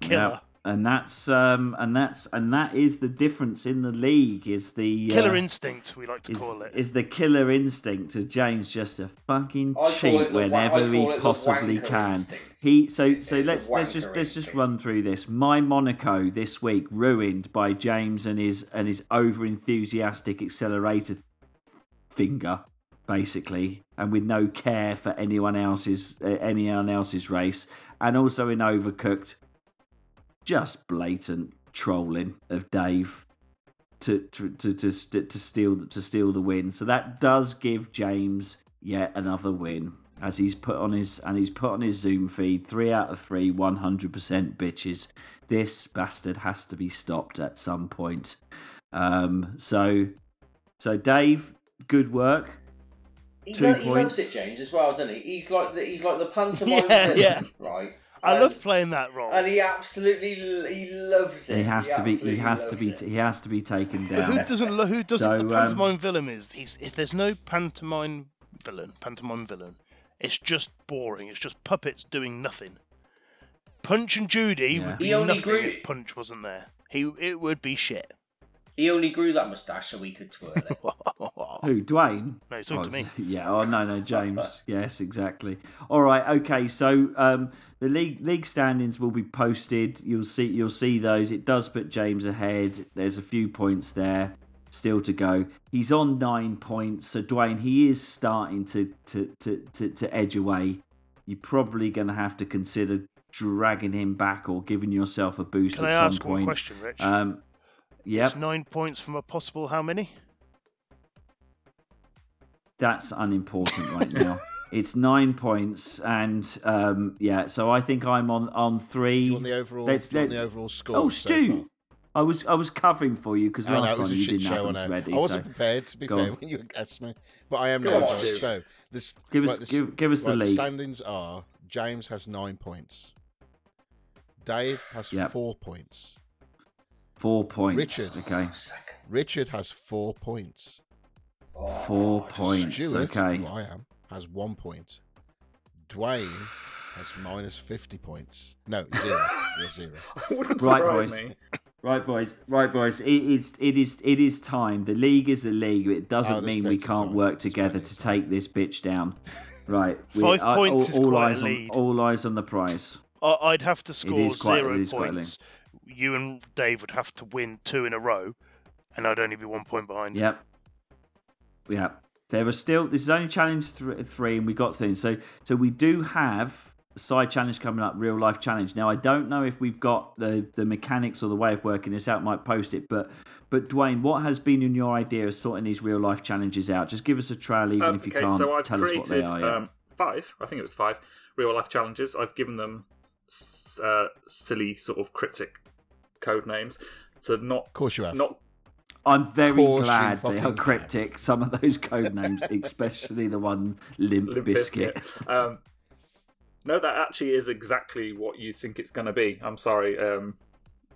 Yeah, killer. And that's um and that's and that is the difference in the league is the uh, Killer instinct, we like to is, call it. is the killer instinct of James just a fucking I cheat it the wa- whenever he possibly can. instinct. He so so let's let's just wanker let's just run through this. My Monaco this week ruined by James and his and his over enthusiastic accelerated finger. basically, and with no care for anyone else's uh, anyone else's race, and also in Overcooked, just blatant trolling of Dave to to to to, to steal to steal the win. So that does give James yet another win as he's put on his and he's put on his Zoom feed three out of three, one hundred percent bitches. This bastard has to be stopped at some point. Um, so so Dave, good work. He, Two lo- he loves points. it, James, as well, doesn't he? He's like the he's like the pantomime Yeah, villain, yeah. right? I And- love playing that role. and he absolutely he loves it. He has to be. He has to be. it. He has to be taken But who doesn't? lo- Who doesn't? So, the um, pantomime villain is. He's if there's no pantomime villain, pantomime villain, it's just boring. It's just puppets doing nothing. Punch and Judy Yeah. would be He only nothing grew- if Punch wasn't there. He it would be shit. He only grew that moustache so he could twirl it. Who? Duane? No, he's talking to me. Yeah. Oh no, no, James. yes, exactly. All right. Okay. So um, the league league standings will be posted. You'll see. You'll see those. It does put James ahead. There's a few points there still to go. He's on nine points. So Duane, he is starting to to to to, to edge away. You're probably going to have to consider dragging him back or giving yourself a boost Can at I some ask point. one question, Rich? Um, yep. It's nine points from a possible how many? that's unimportant right now. It's nine points, and um, yeah, so I think I'm on on three. Do you want the overall? Let's- do you want let- the overall score? oh, Stu, far? I was I was covering for you because I know last was time a you shit didn't show. I them know. ready. I wasn't so prepared to be go fair on. when you asked me, but I am Go now. on, So this Give us- right, this- give- give us the right, lead. standings are: James has nine points. Dave has Yep. four points. Four points. Richard. Okay, Second. Richard has four points. four oh, points. Stuart, Okay, who I am, has one point. Duane has minus fifty points. No, zero. You're zero. Wouldn't Right, surprise boys. me. right, boys. Right, boys. It is it is it is time. The league is a league. It doesn't Oh, mean we can't time. work together to take this bitch down. Right, Five I- points all, is all quite a eyes lead. on all eyes on the prize. I- I'd have to score quite- zero it is quite a points. You and Dave would have to win two in a row, and I'd only be one point behind. Yep. Yep. There are still. This is only challenge th- three, and we got things. So, so we do have a side challenge coming up, real life challenge. Now, I don't know if we've got the the mechanics or the way of working this out. Might post it, but but Duane, what has been in your idea of sorting these real life challenges out? Just give us a trial, even Um, if you okay, can't so I've tell us what they are. yet. um, five. I think it was five real life challenges. I've given them s- uh, silly sort of cryptic code names. So not Of course you have. not I'm very glad they are fucking cryptic. Some of those code names, especially the one Limp, Limp Biscuit. Bizkit. Um, no, that actually is exactly what you think it's going to be. I'm sorry. Um,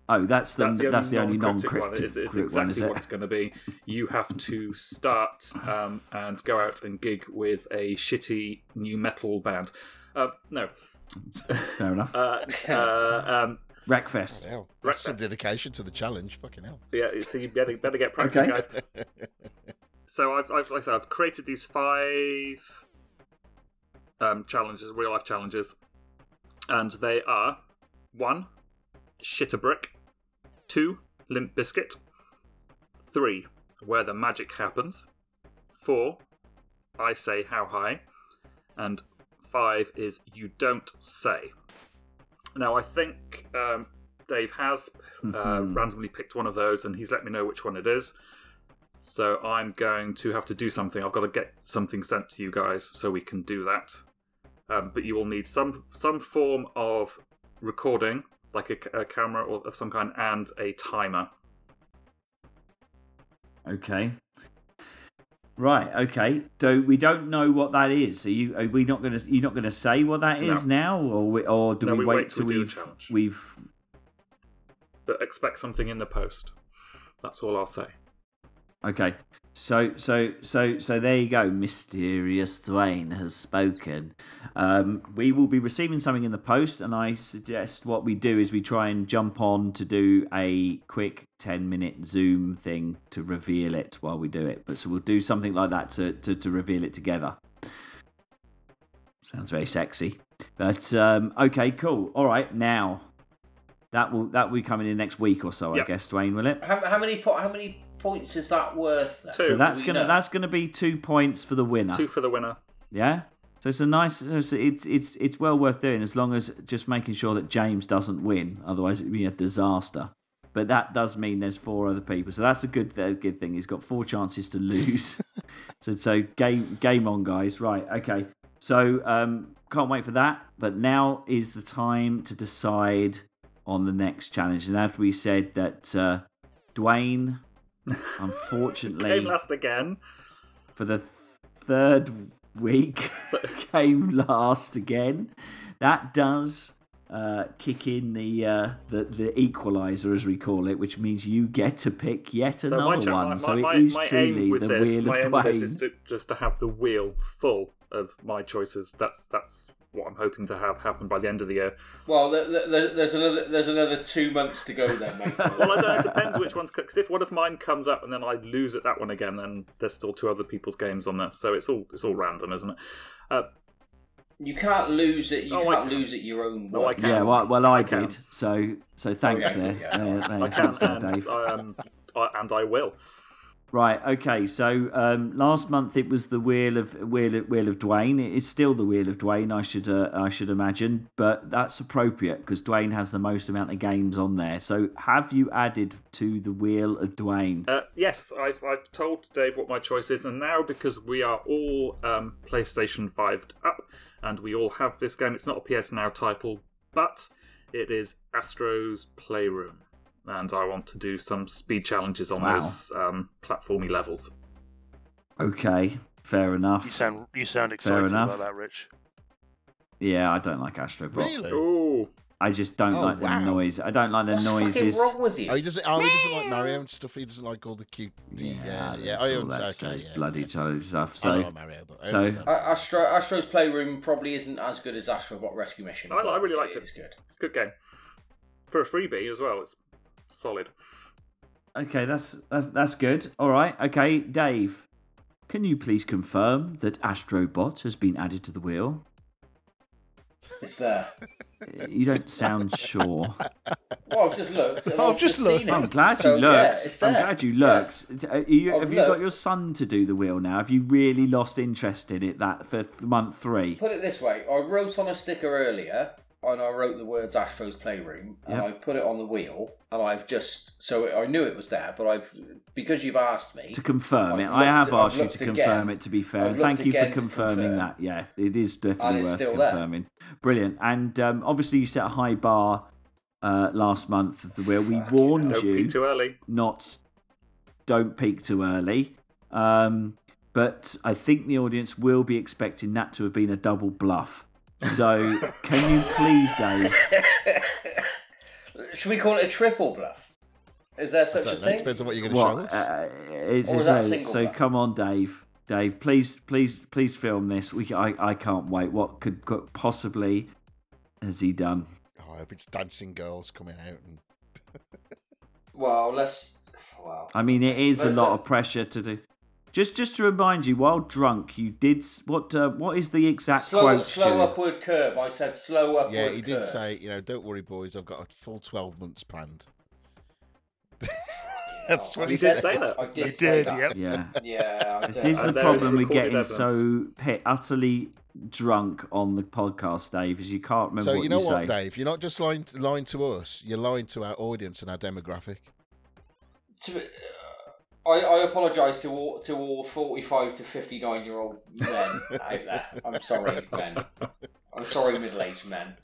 Oh, that's the that's the only, that's the only non-cryptic non-cryptic one. It's, it's one, exactly is it? what it's going to be. You have to start um, and go out and gig with a shitty new metal band. Uh, no, Fair enough. uh, uh, um, Wreckfest. Hell, that's some Breakfast. dedication to the challenge. Fucking hell. yeah, so you better better get practicing, Okay. guys. So I've, I've like I said, I've created these five um, challenges, real life challenges, and they are one, shit a brick, two, limp biscuit, three, where the magic happens, four, I say how high, and five is you don't say. Now I think um, Dave has uh, randomly picked one of those, and he's let me know which one it is. So I'm going to have to do something. I've got to get something sent to you guys so we can do that. Um, but you will need some some form of recording, like a, a camera or of some kind, and a timer. Okay. Right. Okay. So we don't know what that is. Are you? Are we not going to? You're not going to say what that is now, or we, or do No, we, we wait wait till we we've we've? But expect something in the post. That's all I'll say. Okay. So so so so there you go. Mysterious Duane has spoken. Um, we will be receiving something in the post, and I suggest what we do is we try and jump on to do a quick ten minute Zoom thing to reveal it while we do it. But so we'll do something like that to to, to reveal it together. Sounds very sexy. But um, okay, cool. All right, now that will that will be coming in next week or so, Yep. I guess, Duane. Will it? How, how many po- how many points is that worth? Then? Two. So that's gonna know? that's gonna be two points for the winner. Two for the winner. Yeah. So it's a nice. so It's it's it's it's well worth doing as long as just making sure that James doesn't win. Otherwise, it'd be a disaster. But that does mean there's four other people, so that's a good a good thing. He's got four chances to lose. so so game game on, guys. Right. Okay. So um, can't wait for that. But now is the time to decide on the next challenge. And as we said that uh, Duane, unfortunately, Game last again. for the third week came last again. That does uh, kick in the, uh, the the equalizer, as we call it, which means you get to pick yet So another my, one. my, so my, it is my truly the this, wheel my of aim with this is to, just to have the wheel full of my choices. That's that's what I'm hoping to have happen by the end of the year. Well, there, there, there's another there's another two months to go then, mate. Well, I don't know. It depends which one's because if one of mine comes up and then I lose at that one again, then there's still two other people's games on there. So it's all it's all random, isn't it? Uh, You can't lose it. You Oh, can't can. lose it your own. No, I can. Yeah, well, well I, I did. So so thanks yeah, there. yeah. There- there, I can thanks there, and Dave. I, um, I, and I will. Right. Okay. So um, last month it was the wheel of wheel of, wheel of Duane. It is still the wheel of Duane. I should uh, I should imagine, but that's appropriate because Duane has the most amount of games on there. So have you added to the wheel of Duane? Uh, yes, I've, I've told Dave what my choice is, and now because we are all um, PlayStation 5 up and we all have this game, it's not a PS Now title, but it is Astro's Playroom. And I want to do some speed challenges on Wow. those um, platformy levels. Okay. Fair enough. You sound you sound excited enough. about that, Rich. Yeah, I don't like Astrobot. Really? Ooh, I just don't Oh, like the noise. I don't like the What's noises. fucking wrong with you? Oh, he doesn't. Oh, he doesn't like Mario and stuff. He doesn't like all the cute. Yeah, Yeah, yeah. I all that Okay, yeah, bloody yeah. childish stuff. I So don't like Mario, but I so- understand. Astro, Astro's Playroom probably isn't as good as Astrobot Rescue Mission. I, I really liked it. It's good. It's a good game. For a freebie as well, it's solid. Okay, that's that's that's good. All right. Okay, Dave, can you please confirm that Astrobot has been added to the wheel? It's there. You don't sound sure. Well, I've just looked. and I've I've just just looked. seen it. I'm glad So, you yeah, looked. it's I'm glad you looked. Are you, I've have you got your son to do the wheel now? Have you really lost interest in it that for th- month three? Put it this way: I wrote on a sticker earlier, and I wrote the words "Astro's Playroom," and Yep. I put it on the wheel, and I've just so I knew it was there, but I've because you've asked me To confirm I've it, I have looked- I've asked you looked to confirm it. To be fair, I've and looked thank you for confirming confirm. that. Yeah, it is definitely it's worth still there. confirming. Brilliant, and um, obviously you set a high bar uh, last month of the wheel. We warned Don't you too early. not don't peak too early. Um, but I think the audience will be expecting that to have been a double bluff. So can you please, Dave? Should we call it a triple bluff? Is there such a don't know, thing? depends on what you're going to show us. Uh, is, Or is is that a so- single so bluff? come on, Dave. Dave, please, please, please film this. We, I, I can't wait. What could, could possibly has he done? Oh, I hope it's dancing girls coming out and Well, let's. Wow. I mean, it is a But- lot but- of pressure to do. Just, just to remind you, while drunk, you did s- what? Uh, what is the exact Slow, quote? slow Stu? upward curve. I said slow upward yeah, he did say, you know, don't worry, boys, I've got a full twelve months planned. That's what He he did said. say that. I did You say did, that. yep. Yeah. Yeah. I This did. is the And there is problem with recorded getting evidence. so pit, utterly drunk on the podcast, Dave, is you can't remember So what you know you what, say. Dave? You're not just lying, lying to us. You're lying to our audience and our demographic. To, be- I, I apologise to all to all forty-five to fifty-nine year old men out there. I'm sorry, men. I'm sorry, middle-aged men.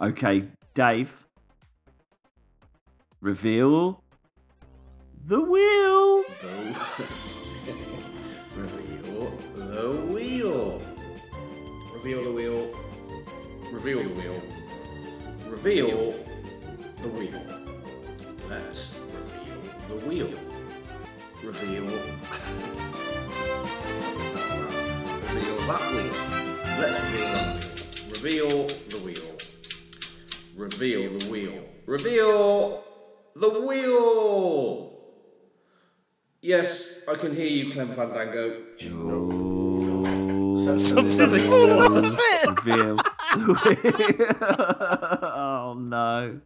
Okay, Dave. Reveal the wheel. Reveal the wheel. Reveal the wheel. Reveal the wheel. Reveal the wheel. Let's reveal wheel. Reveal. reveal that wheel. Let's reveal the wheel. Reveal the wheel. Reveal the wheel. Yes, I can hear you, Clem Fandango. Reveal. oh no.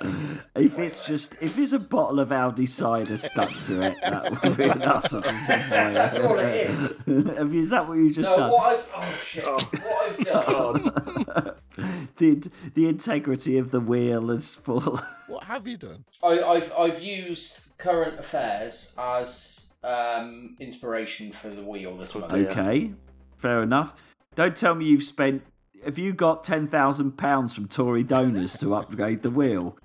Alex. If it's just if it's a bottle of Aldi cider stuck to it, that would be enough to disappoint. That's all it is. Have you, is that what you just No, done? what I've oh shit, what I've done. the the integrity of the wheel has fallen. What have you done? I, I've I've used current affairs as um, inspiration for the wheel this month. Okay, fair enough. Don't tell me you've spent. Have you got ten thousand pounds from Tory donors to upgrade the wheel?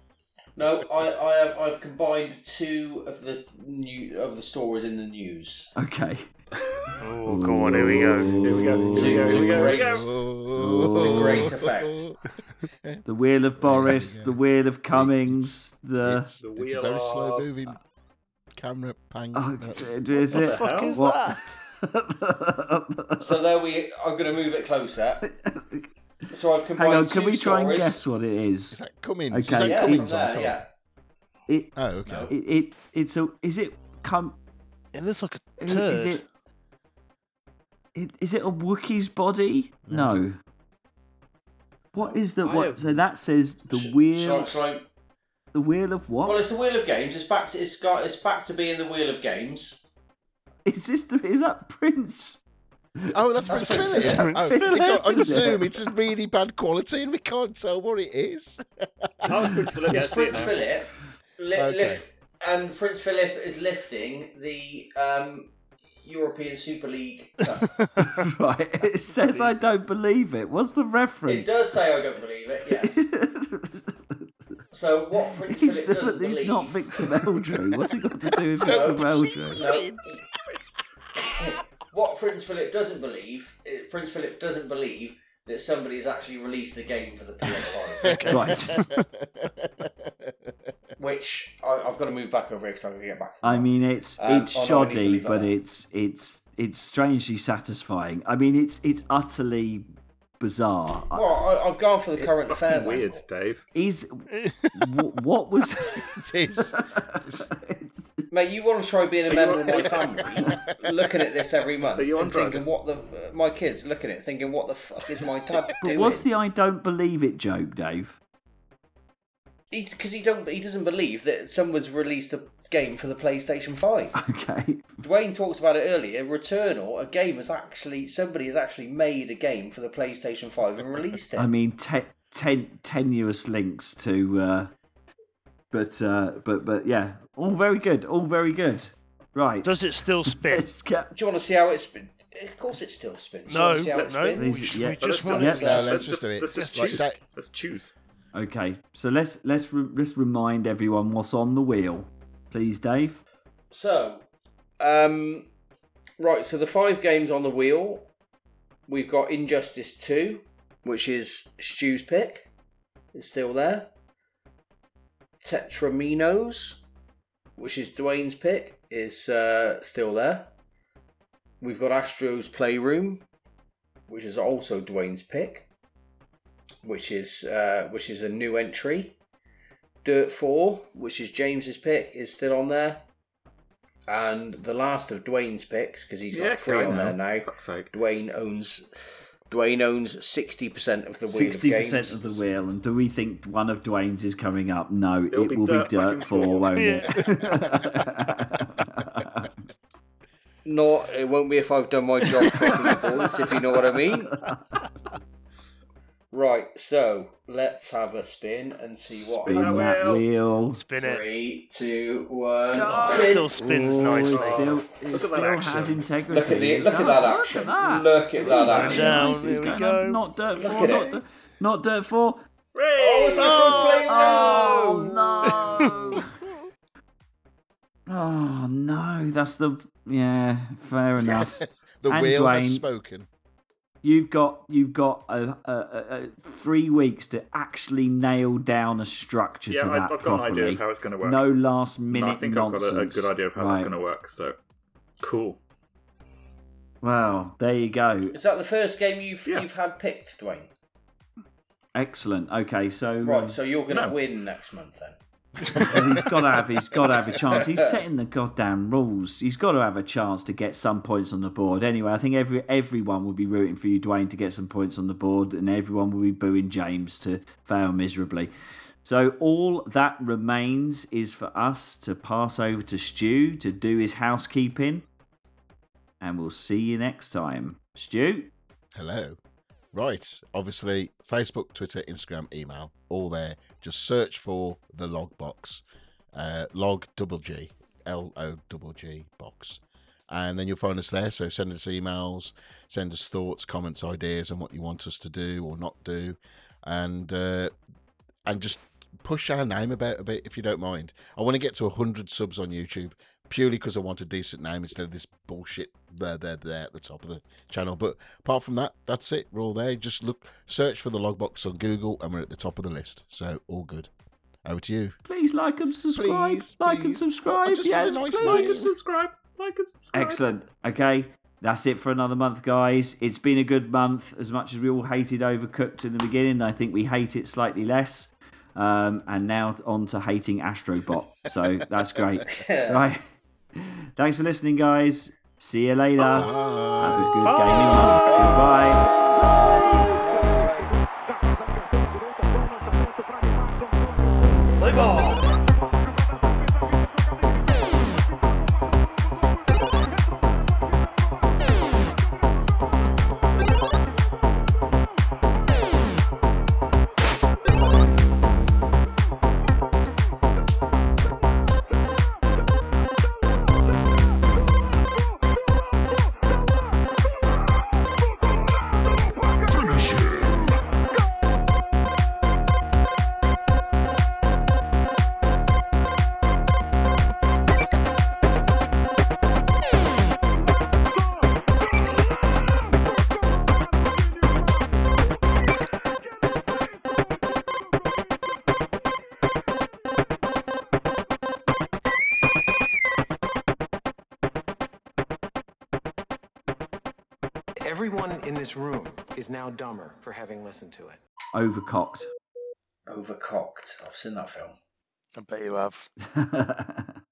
No, I, I have, I've combined two of the new of the stories in the news. Okay. Oh, go on, here we go. Here we go. To, Here we go. to Here we go. great, Here we go. to great effect. The wheel of Boris, go. the wheel of Cummings, the. It's, The it's a wheel very of- slow moving camera pang. Oh, No. is it? fuck is what? So there we. I'm going to move it closer. So I've combined Hang on, two can we try and guess what it Is is? that Cummings? Is Okay, that Yeah, from Cummings there, top? yeah. It, Oh, okay. it, it, it's a. Is it come? It looks like a Is turd. it? it is it a Wookiee's body? No. What is the I what? have- So that says the Shall, wheel. shall I, The wheel of what? well, it's the wheel of games. It's back to it's got it's back to being the wheel of games. Is this? The, is that Prince? Oh, that's Prince Philip. Prince Oh, it's on, on Zoom. It's a really bad quality, and we can't tell what it is. I was Prince Philip. Yeah, It's Prince. Philip, li- Okay. lift, and Prince Philip is lifting the um, European Super League. Right. It says I don't believe it. What's the reference? it does say I don't believe it. Yes. So what Prince he's Philip doesn't the, he's not Victor Meldrew. What's he got to do with Victor Meldrew? No. What Prince Philip doesn't believe, uh, Prince Philip doesn't believe that somebody has actually released the game for the PS5, Right. Which I, have got to move back over here because I'm going to get back to. I mean, it's Um, it's oh, no, I need to shoddy, leave that but it's it's it's strangely satisfying. I mean, it's it's utterly bizarre. I- Well, I, I've gone for the It's current fucking affairs. weird, angle. Dave. Is wh- what was? It is. Mate, you want to try being a member of my family, looking at this every month Are you on and thinking what the uh, my kids looking at it, thinking what the fuck is my dad doing? what's the I don't believe it joke, Dave? Because he, don't he doesn't believe that someone's released a game for the PlayStation Five. Okay. Duane talked about it earlier. Returnal, a game has actually somebody has actually made a game for the PlayStation Five and released it. I mean, te- ten- tenuous links to, uh, but uh, but but yeah, all very good, all very good. Right. Does it still spin? Let's get- Do you want to see how it spins? Of course, it still spins. Do No, want to no, it spins? we just, yeah. we just let's want just- to Yeah. No, let's just do it. Let's just choose. that- Let's choose. Okay, so let's let's re- let's remind everyone what's on the wheel, please, Dave. So, um, right. So the five games on the wheel, we've got Injustice Two, which is Stu's pick, is still there. Tetraminos, which is Duane's pick, is uh, still there. We've got Astro's Playroom, which is also Duane's pick, which is uh, which is a new entry. Dirt Four, which is James's pick, is still on there. And the last of Duane's picks, because he's got Yeah, three on I there now. Fuck's sake. Duane owns Duane owns sixty percent of the wheel Sixty percent games. of the wheel, and do we think one of Duane's is coming up? No, It'll it be will Dirt be Dirt Four, Four. won't it? Not it won't be if I've done my job properly, boys. If you know what I mean. Right, so let's have a spin and see what Spin that that wheel. wheel. spin it. Three, two, one. God. Spin. still spins Ooh, nicely. It still, it at that still has integrity. Look at the It look at does. that Look action. at that. Look at that action. down. Nice. Here we going go. Not Dirt Look Four. Not, it. Dirt- not Dirt Four. Oh, it's Oh oh, no! oh no! That's the yeah. Fair enough. The And wheel Duane. has spoken. You've got you've got a, a, a, a three weeks to actually nail down a structure Yeah, to I- that I've got an idea of how it's going to work. No last No, minute I think nonsense. I've got a, a good idea of how that's Right. going to work. So, cool. Well, there you go. Is that the first game you've Yeah. you've had picked, Duane? Excellent. Okay, so um, Right, so you're gonna No. win next month then. He's got to have he's got to have a chance. He's setting the goddamn rules. He's got to have a chance to get some points on the board. Anyway, I think every everyone will be rooting for you, Duane, to get some points on the board, and everyone will be booing James to fail miserably. So all that remains is for us to pass over to Stu to do his housekeeping. And we'll see you next time. Stu? Hello. Right. Obviously, Facebook, Twitter, Instagram, email, all there. Just search for the Logg Box. Uh, log double G. L O double G box. And then you'll find us there. So send us emails, send us thoughts, comments, ideas on what you want us to do or not do. And uh, and just push our name about a bit if you don't mind. I want to get to 100 subs on YouTube purely because I want a decent name instead of this bullshit there, there, there at the top of the channel. But apart from that, that's it. We're all there. Just look, search for the Logg Box on Google, and we're at the top of the list. So all good. Over to you. Please like and subscribe. Please, like and subscribe. I just want a yes, nice please. Like and subscribe. Like and subscribe. Excellent. Okay, that's it for another month, guys. It's been a good month. As much as we all hated Overcooked in the beginning, I think we hate it slightly less. Um, and now on to hating Astrobot. So that's great. right. Thanks for listening, guys. See you later. Have a good gaming month. Goodbye. Play now dumber for having listened to it. Overcocked. Overcocked. I've seen that film. I bet you have.